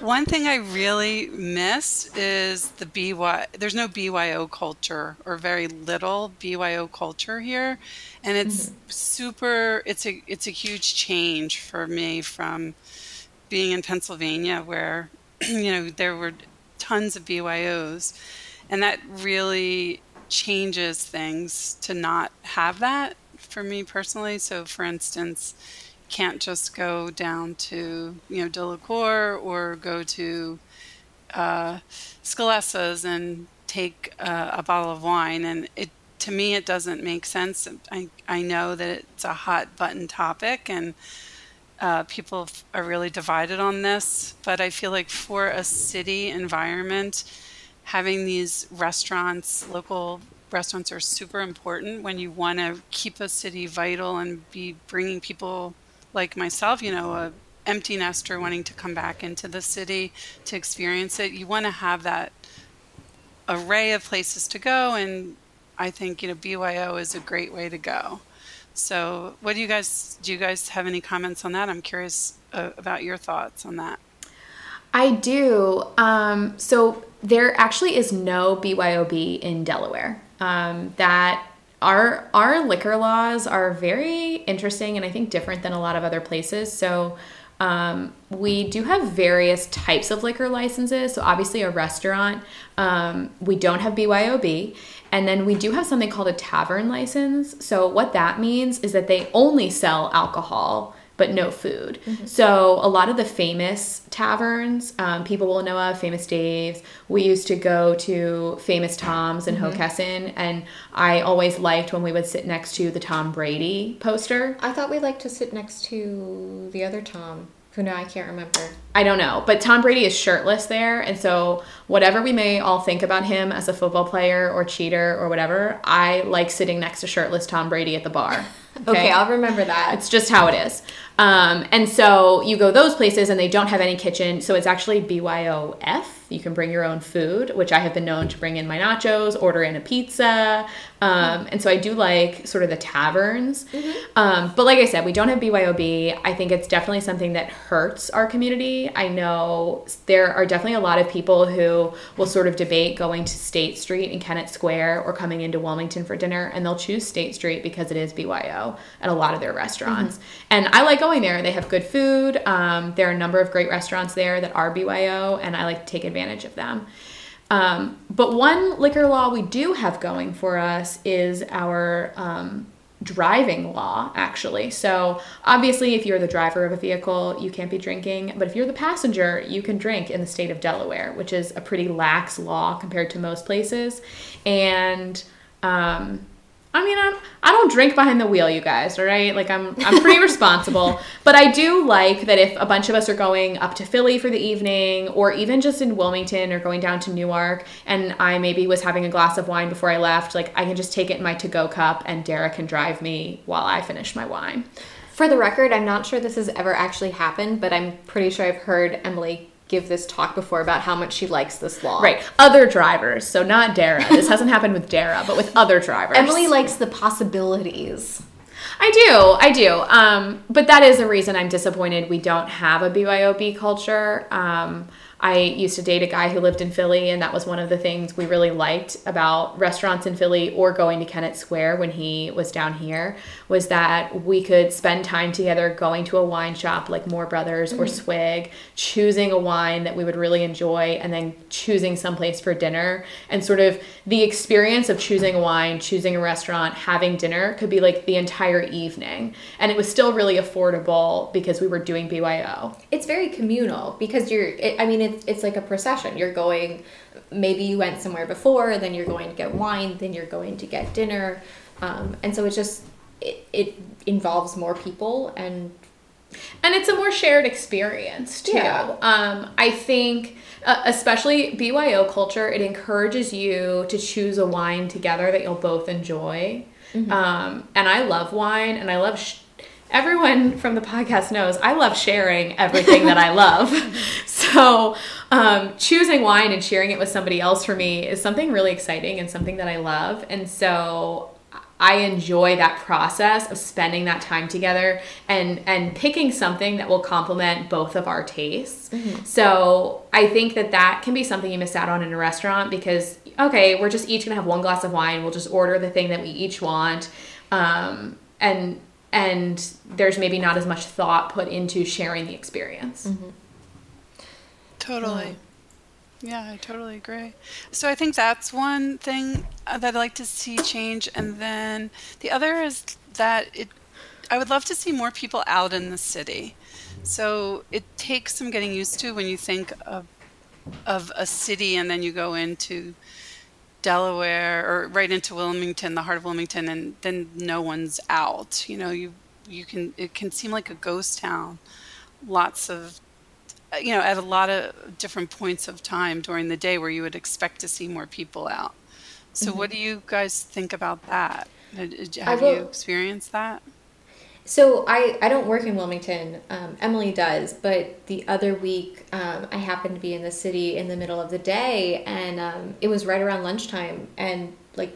One thing I really miss is the BY. There's no BYO culture or very little BYO culture here, and it's mm-hmm. super. It's a it's a huge change for me from being in Pennsylvania, where you know there were tons of BYOs and that really changes things to not have that for me personally. So, for instance, can't just go down to you know Delacour or go to uh, and take uh, a bottle of wine, and it to me it doesn't make sense. I I know that it's a hot button topic and. Uh, people are really divided on this, but I feel like for a city environment, having these restaurants, local restaurants are super important when you want to keep a city vital and be bringing people like myself, you know, a empty nester wanting to come back into the city to experience it. You want to have that array of places to go and I think, you know, BYO is a great way to go. So, what do you guys do you guys have any comments on that? I'm curious uh, about your thoughts on that. I do. Um, so there actually is no BYOB in Delaware. Um, that our our liquor laws are very interesting and I think different than a lot of other places. So um, we do have various types of liquor licenses. So obviously a restaurant, um, we don't have BYOB, and then we do have something called a tavern license. So what that means is that they only sell alcohol but no food. Mm-hmm. So a lot of the famous taverns, um, people will know of, Famous Dave's. We used to go to Famous Tom's in mm-hmm. Hockessin, and I always liked when we would sit next to the Tom Brady poster. I thought we liked to sit next to the other Tom. Who know? I can't remember. I don't know, but Tom Brady is shirtless there, and so whatever we may all think about him as a football player or cheater or whatever, I like sitting next to shirtless Tom Brady at the bar. Okay, I'll remember that. It's just how it is. Um, and so you go those places and they don't have any kitchen. So it's actually BYOF. You can bring your own food, which I have been known to bring in my nachos, order in a pizza. Um, and so I do like sort of the taverns. Um, but like I said, we don't have BYOB. I think it's definitely something that hurts our community. I know there are definitely a lot of people who will sort of debate going to State Street and Kennett Square or coming into Wilmington for dinner, and they'll choose State Street because it is BYO at a lot of their restaurants. And I like going there. They have good food. Um, there are a number of great restaurants there that are BYO, and I like to take advantage of them. Um, but one liquor law we do have going for us is our um, driving law, actually. So, obviously, if you're the driver of a vehicle, you can't be drinking. But if you're the passenger, you can drink in the state of Delaware, which is a pretty lax law compared to most places. And, um, I mean, I'm, I don't drink behind the wheel, you guys. All right, like I'm, I'm pretty responsible. But I do like that if a bunch of us are going up to Philly for the evening, or even just in Wilmington, or going down to Newark, and I maybe was having a glass of wine before I left, like I can just take it in my to-go cup, and Dara can drive me while I finish my wine. For the record, I'm not sure this has ever actually happened, but I'm pretty sure I've heard Emily give this talk before about how much she likes this law. Right, other drivers, so not Dara. This hasn't happened with Dara, but with other drivers. Emily likes the possibilities. I do, I do. Um, but that is the reason I'm disappointed we don't have a BYOB culture. Um, I used to date a guy who lived in Philly, and that was one of the things we really liked about restaurants in Philly or going to Kennett Square when he was down here was that we could spend time together going to a wine shop like Moore Brothers or mm-hmm. Swig, choosing a wine that we would really enjoy, and then choosing someplace for dinner. And sort of the experience of choosing a wine, choosing a restaurant, having dinner could be like the entire evening. And it was still really affordable because we were doing BYO. It's very communal because you're. It, I mean, it's it's like a procession. You're going. Maybe you went somewhere before, then you're going to get wine, then you're going to get dinner, um, and so it's just it, it involves more people and and it's a more shared experience too. Yeah. Um, I think, uh, especially BYO culture, it encourages you to choose a wine together that you'll both enjoy. Um, and I love wine, and I love. Sh- Everyone from the podcast knows I love sharing everything that I love. So, um, choosing wine and sharing it with somebody else for me is something really exciting and something that I love. And so, I enjoy that process of spending that time together and and picking something that will complement both of our tastes. So I think that that can be something you miss out on in a restaurant because okay, we're just each gonna have one glass of wine. We'll just order the thing that we each want, um, and and there's maybe not as much thought put into sharing the experience. Totally. Yeah, I totally agree. So I think that's one thing uh, that I'd like to see change, and then the other is that it. I would love to see more people out in the city. So it takes some getting used to when you think of of a city, and then you go into Delaware or right into Wilmington, the heart of Wilmington, and then no one's out. You know, you you can it can seem like a ghost town. Lots of you know, at a lot of different points of time during the day where you would expect to see more people out. So, mm-hmm. what do you guys think about that? Have you experienced that? So I, I don't work in Wilmington. Um, Emily does, but the other week um, I happened to be in the city in the middle of the day, and um, it was right around lunchtime, and like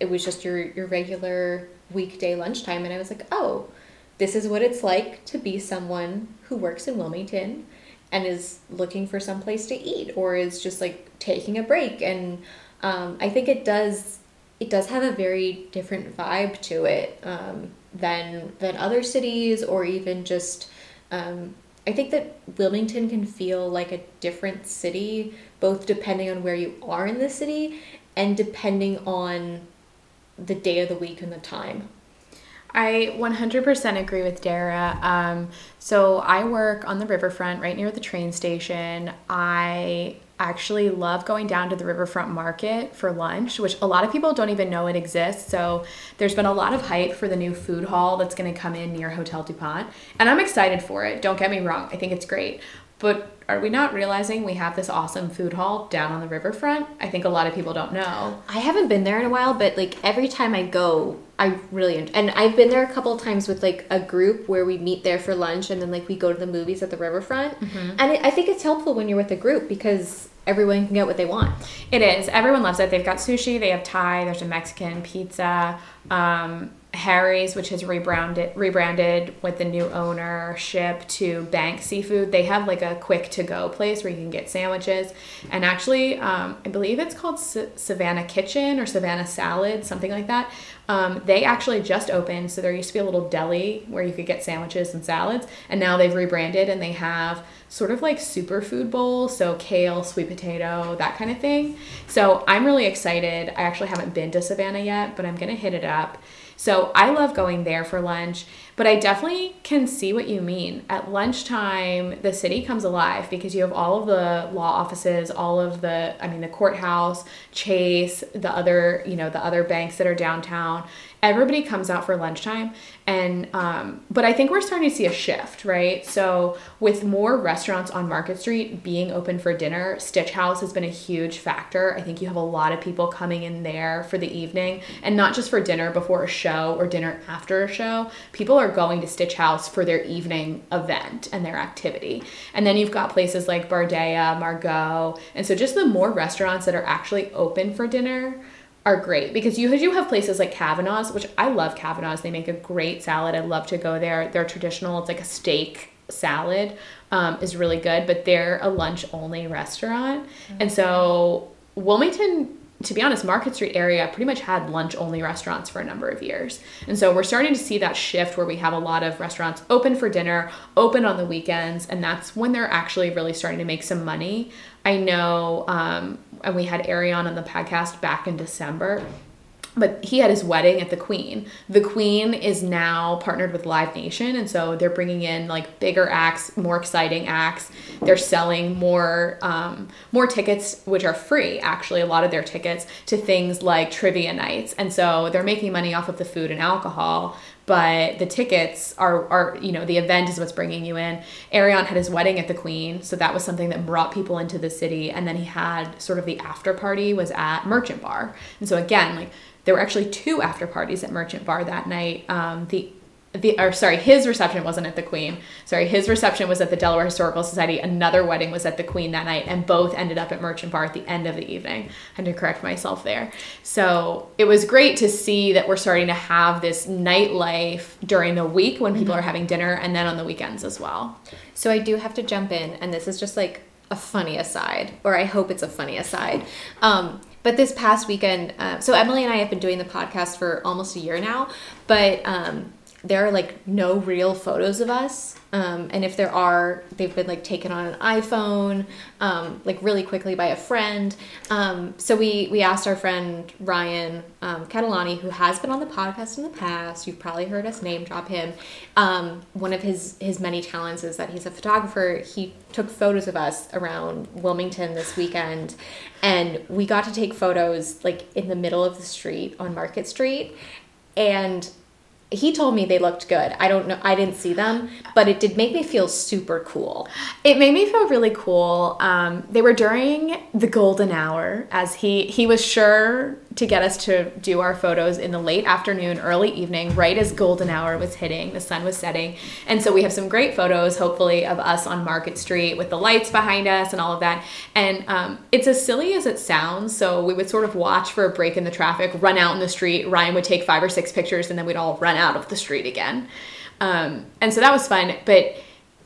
it was just your your regular weekday lunchtime, and I was like, oh, this is what it's like to be someone who works in Wilmington and is looking for some place to eat or is just like taking a break, and um, I think it does it does have a very different vibe to it um, than than other cities or even just um, I think that Wilmington can feel like a different city both depending on where you are in the city and depending on the day of the week and the time. I 100% agree with Dara. Um, so I work on the riverfront right near the train station. I actually love going down to the riverfront market for lunch, which a lot of people don't even know it exists. So there's been a lot of hype for the new food hall that's going to come in near Hotel DuPont. And I'm excited for it. Don't get me wrong, I think it's great. But are we not realizing we have this awesome food hall down on the riverfront? I think a lot of people don't know. I haven't been there in a while, but like every time I go, I really and I've been there a couple times with like a group where we meet there for lunch and then like we go to the movies at the riverfront. Mm-hmm. And it, I think it's helpful when you're with a group because everyone can get what they want. It is. Everyone loves it. They've got sushi, they have Thai, there's a Mexican pizza. Um, Harry's, which has rebranded rebranded with the new ownership to Bank Seafood. They have like a quick to go place where you can get sandwiches, and actually, um, I believe it's called Savannah Kitchen or Savannah Salad, something like that. Um, they actually just opened, so there used to be a little deli where you could get sandwiches and salads, and now they've rebranded and they have sort of like superfood bowl, so kale, sweet potato, that kind of thing. So I'm really excited. I actually haven't been to Savannah yet, but I'm gonna hit it up. So I love going there for lunch, but I definitely can see what you mean. At lunchtime, the city comes alive because you have all of the law offices, all of the, I mean, the courthouse, Chase, the other, you know, the other banks that are downtown everybody comes out for lunchtime and um, but i think we're starting to see a shift right? So with more restaurants on market street being open for dinner stitch house has been a huge factor. I think you have a lot of people coming in there for the evening and not just for dinner before a show or dinner after a show. People are going to stitch house for their evening event and their activity. And then you've got places like bardea margot and so just the more restaurants that are actually open for dinner are great because you do have places like Kavanaugh's, which I love Kavanaugh's. They make a great salad. I love to go there. They're traditional. It's like a steak salad um, is really good, but they're a lunch only restaurant. Mm-hmm. And so Wilmington, to be honest, Market Street area pretty much had lunch only restaurants for a number of years. And so we're starting to see that shift where we have a lot of restaurants open for dinner, open on the weekends, and that's when they're actually really starting to make some money. I know um, and we had Arion on the podcast back in December. But he had his wedding at the Queen. The Queen is now partnered with Live Nation, and so they're bringing in like bigger acts, more exciting acts. They're selling more um, more tickets, which are free. Actually, a lot of their tickets to things like trivia nights, and so they're making money off of the food and alcohol but the tickets are are you know the event is what's bringing you in. Arion had his wedding at the Queen, so that was something that brought people into the city, and then he had sort of the after party was at Merchant Bar, and so again like there were actually two after parties at Merchant Bar that night. Um, the the or sorry, his reception wasn't at the Queen. Sorry, his reception was at the Delaware Historical Society. Another wedding was at the Queen that night, and both ended up at Merchant Bar at the end of the evening. I had to correct myself there. So it was great to see that we're starting to have this nightlife during the week when people mm-hmm. are having dinner, and then on the weekends as well. So I do have to jump in, and this is just like a funny aside, or I hope it's a funny aside. Um, but this past weekend, uh, so Emily and I have been doing the podcast for almost a year now, but um, there are like no real photos of us um, and if there are they've been like taken on an iphone um, like really quickly by a friend um, so we we asked our friend ryan um, catalani who has been on the podcast in the past you've probably heard us name drop him um, one of his his many talents is that he's a photographer. He took photos of us around wilmington this weekend and we got to take photos like in the middle of the street on market street and he told me they looked good. I don't know. I didn't see them, but it did make me feel super cool. It made me feel really cool. Um, they were during the golden hour, as he he was sure to get us to do our photos in the late afternoon, early evening, right as golden hour was hitting, the sun was setting. And so we have some great photos, hopefully, of us on Market Street with the lights behind us and all of that. And um, it's as silly as it sounds. So we would sort of watch for a break in the traffic, run out in the street. Ryan would take five or six pictures, and then we'd all run out of the street again. Um, and so that was fun. But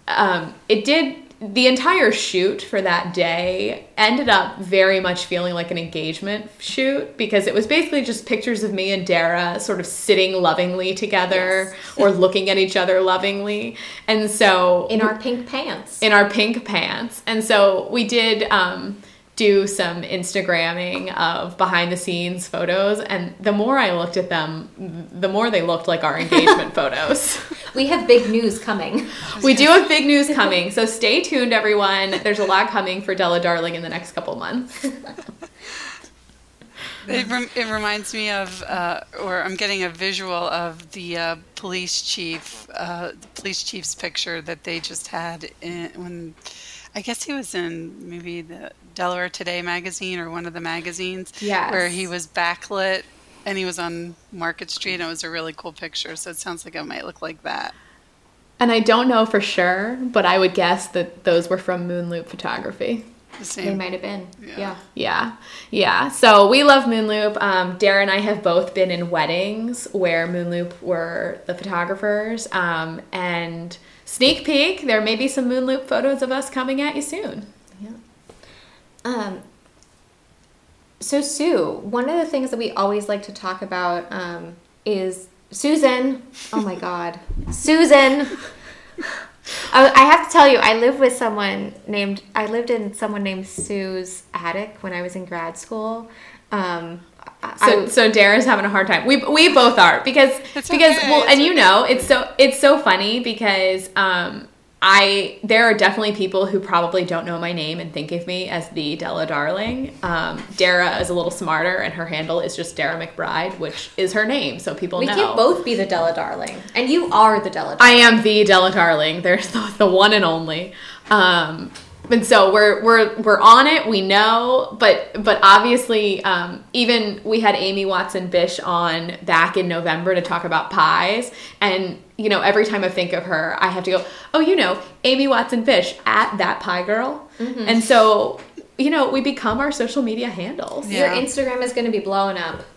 um, it did the entire shoot for that day ended up very much feeling like an engagement shoot because it was basically just pictures of me and Dara sort of sitting lovingly together yes. or looking at each other lovingly. And so in our pink pants. In our pink pants. And so we did um do some Instagramming of behind the scenes photos, and the more I looked at them, the more they looked like our engagement photos. We have big news coming. We do have big news coming, so stay tuned, everyone. There's a lot coming for Della Darling in the next couple months. It, rem- it reminds me of, uh, or I'm getting a visual of the uh, police chief, uh, the police chief's picture that they just had in, when, I guess he was in maybe the Delaware Today magazine or one of the magazines, Yes. where he was backlit and he was on Market Street and it was a really cool picture. So it sounds like it might look like that. And I don't know for sure, but I would guess that those were from Moonloop Photography. The They same. might have been. Yeah. Yeah. Yeah, yeah. So we love Moonloop. Um, Dara and I have both been in weddings where Moonloop were the photographers. Um, and sneak peek, there may be some Moonloop photos of us coming at you soon. Um, so Sue, one of the things that we always like to talk about um, is Susan. Oh my God, Susan. I, I have to tell you, I live with someone named. I lived in someone named Sue's attic when I was in grad school. Um, So, I- so Dara's having a hard time. We, we both are because because okay, well, it's and you know it's so it's so funny because um I there are definitely people who probably don't know my name and think of me as the Della Darling. Um, Dara is a little smarter, and her handle is just Dara McBride, which is her name, so people we know. can't both be the Della Darling, and you are the Della. I am the Della Darling. There's the, the one and only. Um, and so we're we're we're on it. We know, but but obviously, um, even we had Amy Watson Bish on back in November to talk about pies, and you know every time I think of her, I have to go, oh, you know, Amy Watson Bish at that pie girl, and so you know we become our social media handles. Yeah. Your Instagram is going to be blowing up.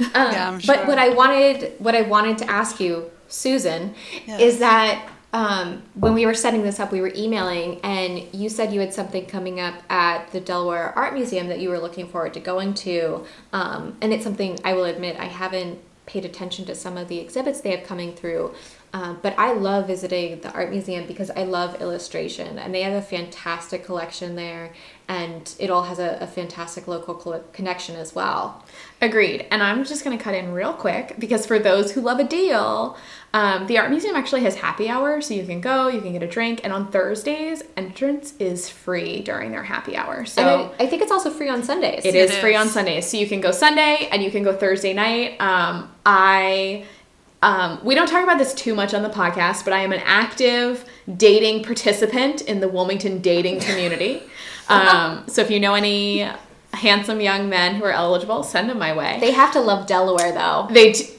Um, Yeah, I'm But what I wanted, what I wanted to ask you, Susan, Yes. is that um, when we were setting this up, we were emailing, and you said you had something coming up at the Delaware Art Museum that you were looking forward to going to, um, and it's something I will admit I haven't paid attention to some of the exhibits they have coming through. Um, but I love visiting the art museum because I love illustration, and they have a fantastic collection there, and it all has a, a fantastic local co- connection as well. Agreed. And I'm just going to cut in real quick because for those who love a deal, um, the art museum actually has happy hour, so you can go, you can get a drink, and on Thursdays, entrance is free during their happy hour. So and I, I think it's also free on Sundays. it is It free on Sundays, so you can go Sunday and you can go Thursday night. Um, I. Um, we don't talk about this too much on the podcast, but I am an active dating participant in the Wilmington dating community. Um, so if you know any handsome young men who are eligible, send them my way. They have to love Delaware though. They, d-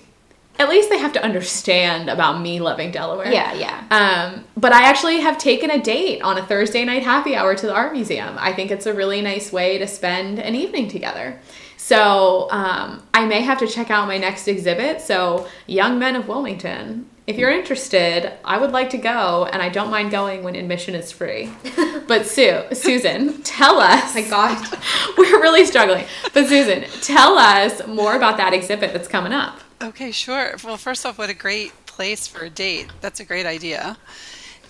at least they have to understand about me loving Delaware. Yeah, yeah. Um, but I actually have taken a date on a Thursday night happy hour to the art museum. I think it's a really nice way to spend an evening together. So um, I may have to check out my next exhibit. So, Young Men of Wilmington, if you're interested, I would like to go, and I don't mind going when admission is free. But Sue, Susan, tell us. My God. we're really struggling. But Susan, tell us more about that exhibit that's coming up. Okay, sure. Well, first off, what a great place for a date. That's a great idea.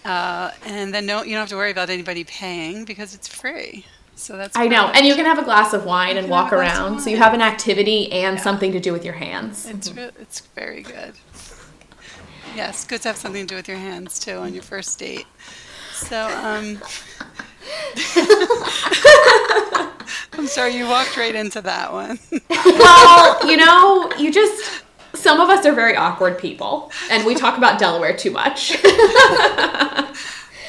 Uh, and then no, you don't have to worry about anybody paying because it's free. So that's I know, and you can have a glass of wine and walk have a glass of around, so you have an activity and something to do with your hands. It's re- it's very good. Yes, good to have something to do with your hands too on your first date. So, um, I'm sorry you walked right into that one. well, you know, you just some of us are very awkward people, and we talk about Delaware too much.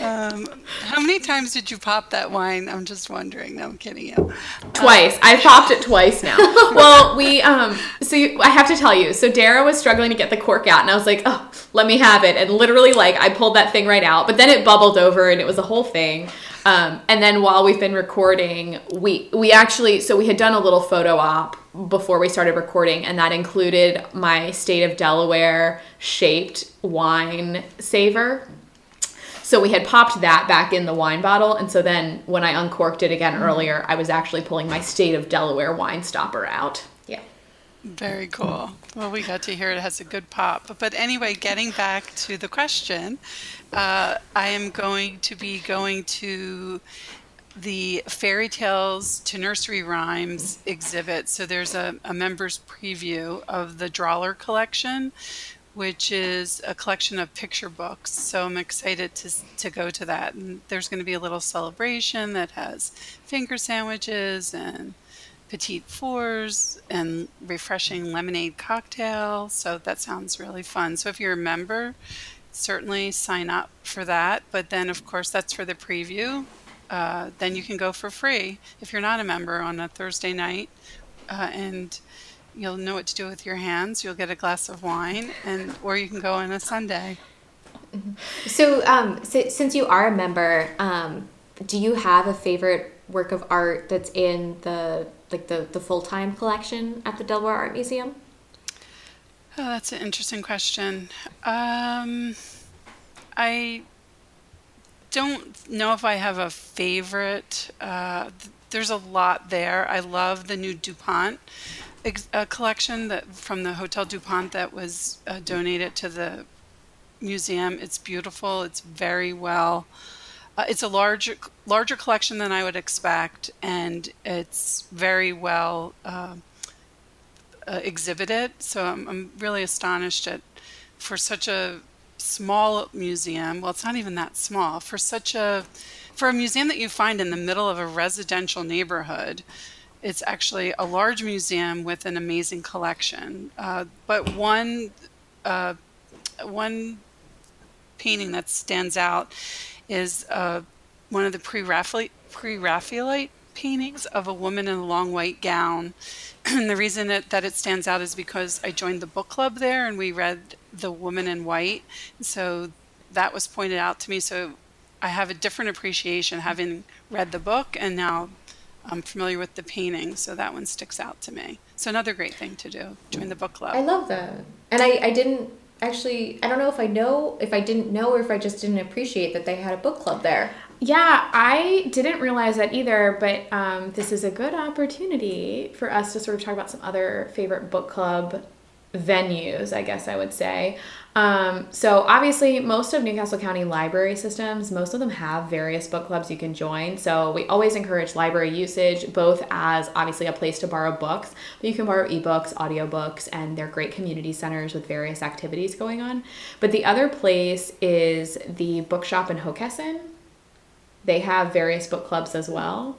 Um, how many times did you pop that wine? I'm just wondering. No, I'm kidding you. twice. I've popped it twice now. Well, we um so you, I have to tell you. So Dara was struggling to get the cork out and I was like, "Oh, let me have it." And literally like I pulled that thing right out, but then it bubbled over and it was a whole thing. Um, and then while we've been recording, we we actually so we had done a little photo op before we started recording and that included my state of Delaware shaped wine saver. So we had popped that back in the wine bottle, and so then when I uncorked it again earlier, I was actually pulling my state of Delaware wine stopper out. Yeah. Very cool. Well, we got to hear it has a good pop. But anyway, getting back to the question, uh, I am going to be going to the fairy tales to nursery rhymes exhibit. So there's a, a member's preview of the Drawler collection, which is a collection of picture books. So I'm excited to, to go to that. And there's going to be a little celebration that has finger sandwiches and petite fours and refreshing lemonade cocktail. So that sounds really fun. So if you're a member, certainly sign up for that. But then, of course, that's for the preview. Uh, then you can go for free if you're not a member on a Thursday night. Uh, and you'll know what to do with your hands. You'll get a glass of wine, and or you can go on a Sunday. So, um, so since you are a member, um, do you have a favorite work of art that's in the like the the full time collection at the Delaware Art Museum? Oh, that's an interesting question. Um, I don't know if I have a favorite. Uh, there's a lot there. I love the new DuPont ex- uh, collection that from the Hotel DuPont that was uh, donated to the museum. It's beautiful. It's very well. Uh, it's a larger larger collection than I would expect, and it's very well uh, uh, exhibited. So I'm, I'm really astonished at for such a small museum. Well, it's not even that small for such a for a museum that you find in the middle of a residential neighborhood. It's actually a large museum with an amazing collection. Uh, but one uh, one painting that stands out is uh, one of the pre-Raphaelite, pre-Raphaelite paintings of a woman in a long white gown. and the reason it, that it stands out is because I joined the book club there and we read The Woman in White. So that was pointed out to me. So I have a different appreciation having read the book and now I'm familiar with the painting. So that one sticks out to me. So another great thing to do, join the book club. I love that. And I, I didn't actually I don't know if I know if I didn't know or if I just didn't appreciate that they had a book club there. Yeah, I didn't realize that either, but um, this is a good opportunity for us to sort of talk about some other favorite book club venues, I guess I would say. Um, so obviously, most of New Castle County library systems, most of them have various book clubs you can join. So we always encourage library usage, both as obviously a place to borrow books, but you can borrow ebooks, audiobooks, and they're great community centers with various activities going on. But the other place is the bookshop in Hockessin. They have various book clubs as well.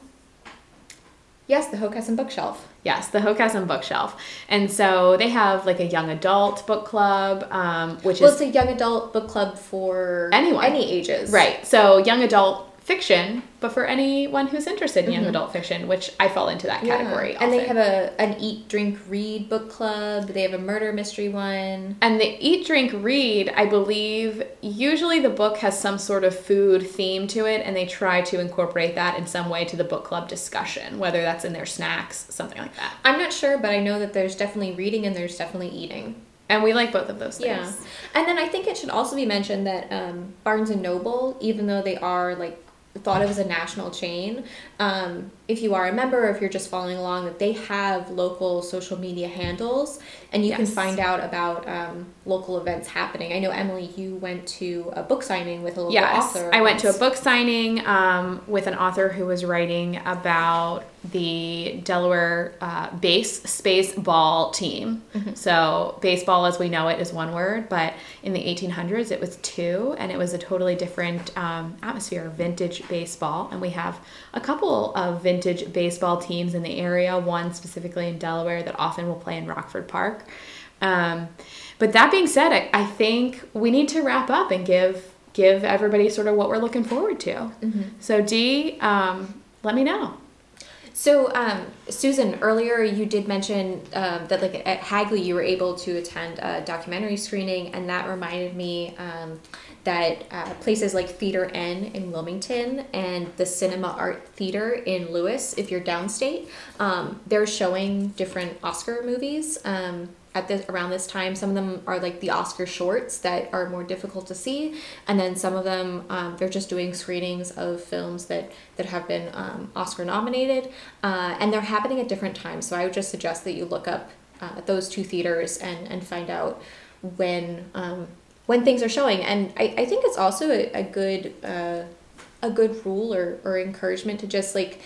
Yes, the Hockessin Bookshelf. Yes, the Hockessin Bookshelf. And so they have like a young adult book club, um, which Well, is Well, it's a young adult book club for Anyone. any ages. right. So young adult fiction, but for anyone who's interested in young adult fiction, which I fall into that Mm-hmm. Yeah. category. And they have a an eat, drink, read book club. They have a murder mystery one. And the eat, drink, read, I believe, usually the book has some sort of food theme to it, and they try to incorporate that in some way to the book club discussion, whether that's in their snacks, something like that. I'm not sure, but I know that there's definitely reading and there's definitely eating. And we like both of those things. Yeah, and then I think it should also be mentioned that um, Barnes and Noble, even though they are like thought of as a national chain, um, if you are a member or if you're just following along, that they have local social media handles, and you can find out about um, local events happening. I know Emily, you went to a book signing with a local Yes, author. I went to a book signing um, with an author who was writing about the Delaware uh, base space ball team. So, baseball as we know it is one word, but in the 1800s it was two, and it was a totally different um, atmosphere, vintage baseball. And we have a couple of vintage baseball teams in the area, one specifically in Delaware that often will play in Rockford Park. Um, but that being said, I, I think we need to wrap up and give give everybody sort of what we're looking forward to. So Dee, um, let me know. So, um, Susan, earlier you did mention um, that, like at Hagley, you were able to attend a documentary screening, and that reminded me um, that uh, places like Theater N in Wilmington and the Cinema Art Theater in Lewes, if you're downstate, um, they're showing different Oscar movies. At this around this time, some of them are like the Oscar shorts that are more difficult to see, and then some of them um, they're just doing screenings of films that that have been um, Oscar nominated, uh, and they're happening at different times. So I would just suggest that you look up uh, those two theaters and and find out when um, when things are showing. And I, I think it's also a, a good uh, a good rule or, or encouragement to just like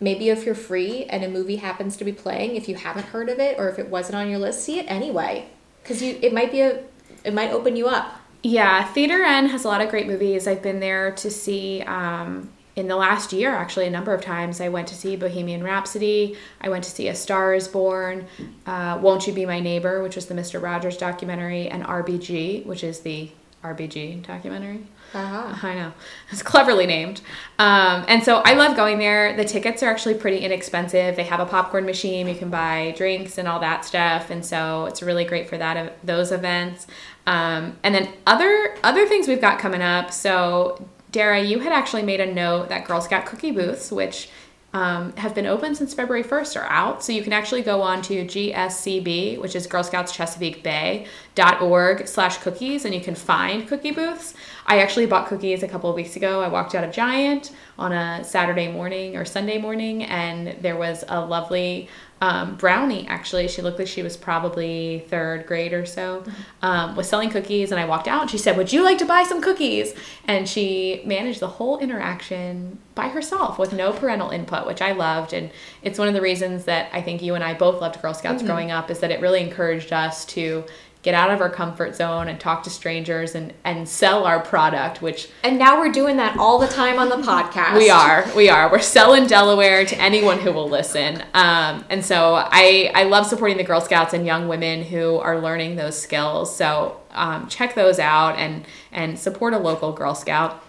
maybe if you're free and a movie happens to be playing, if you haven't heard of it or if it wasn't on your list, see it anyway. Because you it might be a it might open you up. Yeah, Theater N has a lot of great movies. I've been there to see um, in the last year, actually, a number of times. I went to see Bohemian Rhapsody. I went to see A Star is Born, uh, Won't You Be My Neighbor, which was the Mr. Rogers documentary, and RBG, which is the RBG documentary. Uh-huh. I know. It's cleverly named. Um, and so I love going there. The tickets are actually pretty inexpensive. They have a popcorn machine. You can buy drinks and all that stuff. And so it's really great for that those events. Um, and then other other things we've got coming up. So Dara, you had actually made a note that Girl Scout cookie booths, which um, have been open since February 1st are out. So you can actually go on to GSCB, which is Girl Scouts Chesapeake Bay, dot org slash cookies, and you can find cookie booths. I actually bought cookies a couple of weeks ago. I walked out of Giant on a Saturday morning or Sunday morning, and there was a lovely um, brownie actually she looked like she was probably third grade or so um, was selling cookies and i walked out and she said would you like to buy some cookies and she managed the whole interaction by herself with no parental input which i loved and it's one of the reasons that i think you and i both loved girl scouts mm-hmm. growing up is that it really encouraged us to get out of our comfort zone and talk to strangers and and sell our product which and now we're doing that all the time on the podcast. We are we are. We're selling delaware to anyone who will listen. Um, and so i i love supporting the girl scouts and young women who are learning those skills. So um, check those out and and support a local girl scout.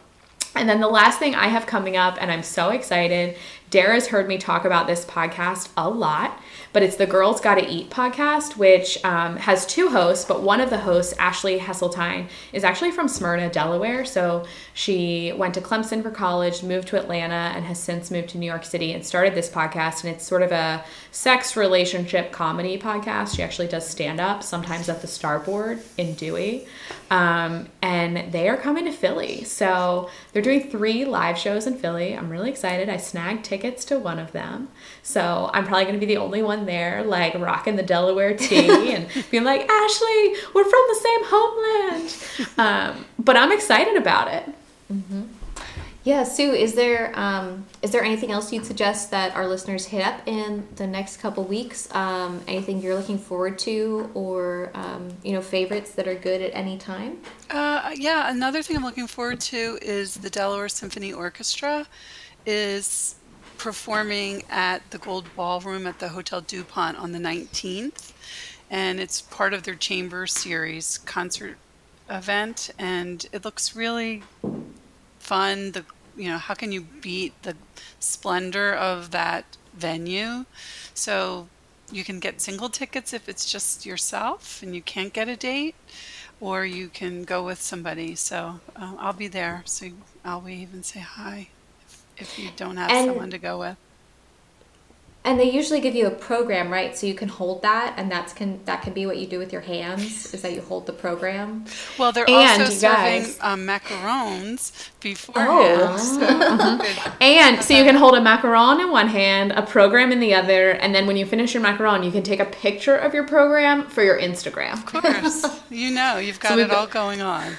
And then the last thing I have coming up, and I'm so excited, Dara's heard me talk about this podcast a lot but it's the Girls Gotta Eat podcast, which um, has two hosts, but one of the hosts, Ashley Hesseltine, is actually from Smyrna, Delaware. So she went to Clemson for college, moved to Atlanta, and has since moved to New York City and started this podcast. And it's sort of a sex relationship comedy podcast. She actually does stand up sometimes at the Starboard in Dewey. Um, and they are coming to Philly. So they're doing three live shows in Philly. I'm really excited. I snagged tickets to one of them. So I'm probably going to be the only one there, like rocking the Delaware tea and being like, Ashley, we're from the same homeland. Um, but I'm excited about it. Mm-hmm. Yeah, Sue, is there um, is there anything else you'd suggest that our listeners hit up in the next couple weeks? Um, anything you're looking forward to, or um, you know, favorites that are good at any time? Uh, yeah, another thing I'm looking forward to is the Delaware Symphony Orchestra is performing at the Gold Ballroom at the Hotel DuPont on the 19th, and it's part of their Chamber Series concert event, and it looks really fun. The you know how can you beat the splendor of that venue? So you can get single tickets if it's just yourself and you can't get a date, or you can go with somebody. So uh, I'll be there. So I'll wave and say hi if you don't have and, someone to go with. And they usually give you a program, right? So you can hold that, and that's can that can be what you do with your hands. Is that you hold the program? Well, they're and also serving guys, um, macarons beforehand. Oh. So uh-huh. and so you can hold a macaron in one hand, a program in the other, and then when you finish your macaron, you can take a picture of your program for your Instagram. Of course, you know you've got so it all going on.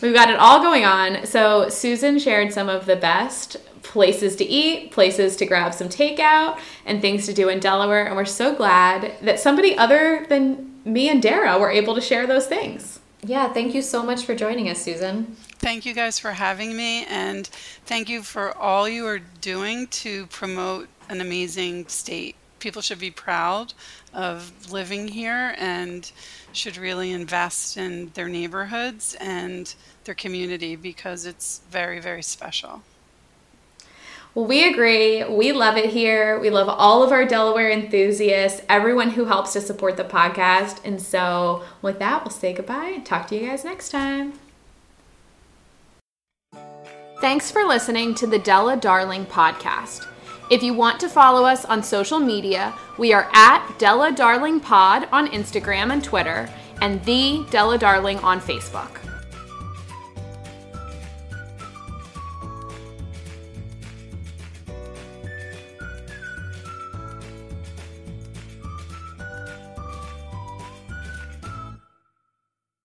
We've got it all going on. So Susan shared some of the best places to eat, places to grab some takeout, and things to do in Delaware. And we're so glad that somebody other than me and Dara were able to share those things. Yeah, thank you so much for joining us, Susan. Thank you guys for having me, and thank you for all you are doing to promote an amazing state. People should be proud of living here and should really invest in their neighborhoods and their community because it's very, very special. We agree. We love it here. We love all of our Delaware enthusiasts, everyone who helps to support the podcast. And so, with that, we'll say goodbye and talk to you guys next time. Thanks for listening to the Della Darling podcast. If you want to follow us on social media, we are at Della Darling Pod on Instagram and Twitter, and the Della Darling on Facebook.